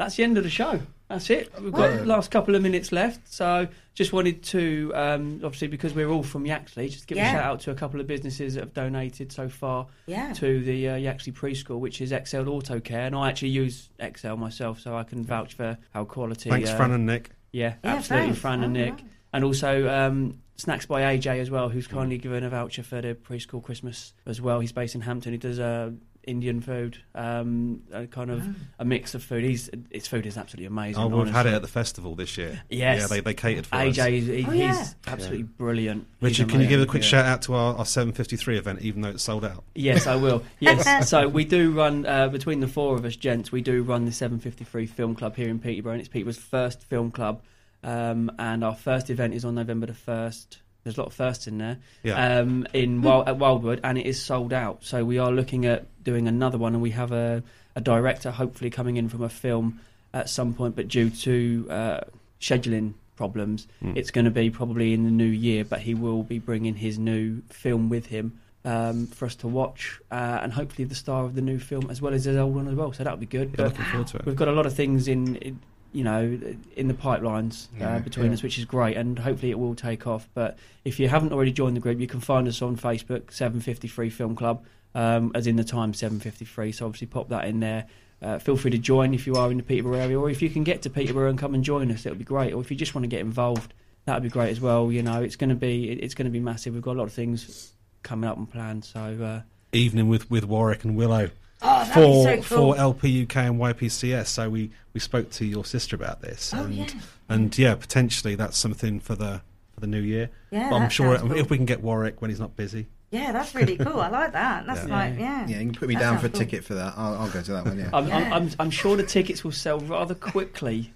Speaker 3: That's the end of the show. That's it. We've got the last couple of minutes left. So just wanted to, um, obviously, because we're all from Yaxley, just give a shout out to a couple of businesses that have donated so far
Speaker 4: Yeah.
Speaker 3: to the uh, Yaxley Preschool, which is Excel Auto Care. And I actually use Excel myself, so I can vouch for how quality.
Speaker 5: Thanks,
Speaker 3: uh,
Speaker 5: Fran and Nick.
Speaker 3: Yeah,
Speaker 4: Yeah,
Speaker 3: absolutely,
Speaker 4: thanks.
Speaker 3: Fran and
Speaker 4: Oh,
Speaker 3: Nick.
Speaker 4: wow.
Speaker 3: And also um, Snacks by AJ as well, who's kindly given a voucher for the preschool Christmas as well. He's based in Hampton. He does uh, Indian food, um, a kind of a mix of food. He's his food is absolutely amazing.
Speaker 5: Oh, we've had it at the festival this year.
Speaker 3: Yes.
Speaker 5: Yeah, they, they catered for
Speaker 3: AJ,
Speaker 5: us.
Speaker 3: is- he,
Speaker 4: Oh,
Speaker 3: he's
Speaker 4: yeah.
Speaker 3: absolutely brilliant.
Speaker 5: Richard, can you give a quick
Speaker 3: Yeah.
Speaker 5: shout out to our, our 753 event, even though it's sold out?
Speaker 3: Yes, I will. Yes, so we do run uh, between the four of us, gents. We do run the 753 Film Club here in Peterborough, and it's Peterborough's first film club. Um, and our first event is on November the first. There's a lot of firsts in there.
Speaker 5: Yeah.
Speaker 3: Um, in Wild, at Wildwood, and it is sold out. So we are looking at doing another one, and we have a, a director hopefully coming in from a film at some point, but due to uh, scheduling problems, it's going to be probably in the new year. But he will be bringing his new film with him um, for us to watch, uh, and hopefully the star of the new film as well as his old one as well. So that'll be good.
Speaker 5: Yeah,
Speaker 3: But
Speaker 5: looking forward to it.
Speaker 3: we've got a lot of things in, in you know, in the pipelines uh, between
Speaker 7: yeah.
Speaker 3: us, which is great, and hopefully it will take off. But if you haven't already joined the group, you can find us on Facebook, Seven Fifty Three Film Club, um, as in the time Seven Fifty Three. So obviously pop that in there. Uh, feel free to join if you are in the Peterborough area, or if you can get to Peterborough and come and join us, it would be great. Or if you just want to get involved, that would be great as well. You know, it's going to be it's going to be massive. We've got a lot of things coming up and planned. So uh,
Speaker 5: Evening with, with Warwick and Willow.
Speaker 4: Oh,
Speaker 5: for
Speaker 4: be so cool.
Speaker 5: for LP UK and YPCS. So we, we spoke to your sister about this,
Speaker 4: Oh,
Speaker 5: and
Speaker 4: yeah.
Speaker 5: and yeah, potentially that's something for the for the new year.
Speaker 4: Yeah,
Speaker 5: but I'm
Speaker 4: that
Speaker 5: sure
Speaker 4: sounds
Speaker 5: if we can get Warwick when he's not busy.
Speaker 4: Yeah, that's really cool. I like that. That's
Speaker 5: Yeah.
Speaker 4: like, yeah.
Speaker 7: Yeah, you can put me
Speaker 4: That
Speaker 7: down for a
Speaker 4: cool.
Speaker 7: ticket for that. I'll, I'll go to that one. Yeah.
Speaker 3: I'm, I'm, I'm, I'm sure the tickets will sell rather quickly.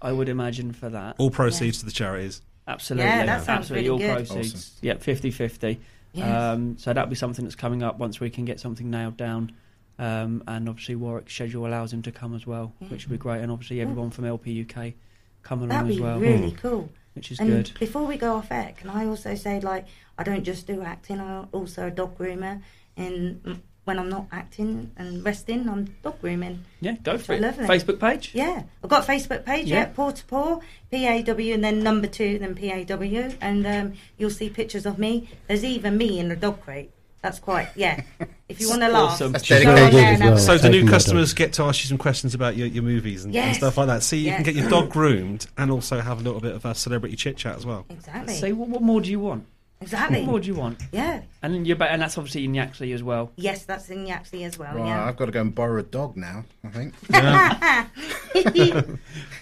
Speaker 3: I would imagine for that.
Speaker 5: All proceeds to the charities.
Speaker 3: Absolutely.
Speaker 4: Yeah, that sounds
Speaker 3: Absolutely.
Speaker 4: really
Speaker 3: all
Speaker 4: good.
Speaker 3: proceeds.
Speaker 7: Awesome.
Speaker 3: Yeah, 50 50.
Speaker 4: Yes.
Speaker 3: Um, so that'll be something that's coming up once we can get something nailed down. Um, and obviously, Warwick's schedule allows him to come as well, which would be great. And obviously, everyone from LP UK come along
Speaker 4: That'd
Speaker 3: as well,
Speaker 4: really cool.
Speaker 3: which is
Speaker 4: and
Speaker 3: good.
Speaker 4: before we go off air, can I also say, like, I don't just do acting, I'm also a dog groomer. And mm, when I'm not acting and resting, I'm dog grooming.
Speaker 3: Yeah, go for it.
Speaker 4: Lovely.
Speaker 3: Facebook page?
Speaker 4: Yeah, I've got a Facebook page,
Speaker 3: Yeah.
Speaker 4: yeah, Paw to Paw, P A W, and then number two, then P A W, and um, you'll see pictures of me. There's even me in the dog crate. That's quite, yeah. If you want to laugh,
Speaker 3: Awesome.
Speaker 7: That's
Speaker 4: go on there and have a
Speaker 5: So
Speaker 4: look.
Speaker 5: the new
Speaker 11: Taking my
Speaker 5: customers get to ask you some questions about your, your movies and, and
Speaker 4: Yes.
Speaker 5: stuff like that. See, you can
Speaker 4: Yes.
Speaker 5: get your dog groomed and also have a little bit of a celebrity chit chat as well.
Speaker 4: Exactly.
Speaker 3: Say, what, what more do you want?
Speaker 4: exactly.
Speaker 3: What more do you want?
Speaker 4: Yeah.
Speaker 3: And then you're ba- and that's obviously in Yaxley as well.
Speaker 4: Yes, that's in Yaxley as well.
Speaker 7: Right,
Speaker 4: yeah.
Speaker 7: I've got to go and borrow a dog now. I think.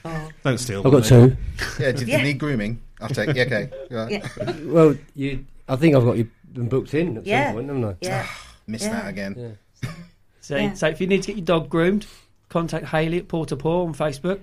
Speaker 4: oh,
Speaker 5: Don't steal.
Speaker 11: I've got
Speaker 5: mate.
Speaker 11: two.
Speaker 7: Yeah, did
Speaker 4: Yeah.
Speaker 7: you need grooming? I'll take. Yeah, okay. Right.
Speaker 4: yeah.
Speaker 11: Well, you. I think I've got you them booked in at
Speaker 4: Yeah.
Speaker 11: some point, haven't I?
Speaker 4: Yeah.
Speaker 7: Missed
Speaker 4: Yeah.
Speaker 7: that again.
Speaker 11: Yeah.
Speaker 3: So,
Speaker 4: Yeah.
Speaker 3: so if you need to get your dog groomed, contact Hayley at Paw to Paw on Facebook,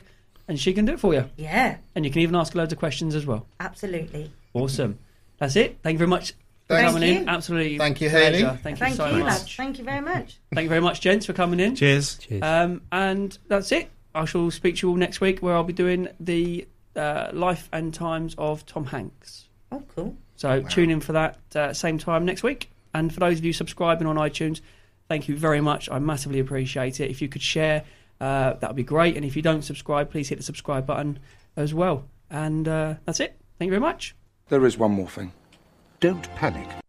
Speaker 3: and she can do it for you.
Speaker 4: Yeah.
Speaker 3: And you can even ask loads of questions as well.
Speaker 4: Absolutely.
Speaker 3: Awesome. That's it. Thank you very much for
Speaker 7: Thank
Speaker 3: coming
Speaker 4: you.
Speaker 3: in. Absolutely.
Speaker 7: Thank you,
Speaker 3: pleasure.
Speaker 7: Hayley.
Speaker 3: Thank you
Speaker 4: Thank
Speaker 3: so
Speaker 4: you,
Speaker 3: much.
Speaker 4: lads. Thank you very much.
Speaker 3: Thank you very much, gents, for coming in.
Speaker 5: Cheers.
Speaker 11: Cheers.
Speaker 3: Um, and that's it. I shall speak to you all next week, where I'll be doing the uh, life and times of Tom Hanks.
Speaker 4: Oh, cool.
Speaker 3: So tune in for that uh, same time next week. And for those of you subscribing on iTunes, thank you very much. I massively appreciate it. If you could share, uh, that would be great. And if you don't subscribe, please hit the subscribe button as well. And uh, that's it. Thank you very much.
Speaker 12: There is one more thing. Don't panic.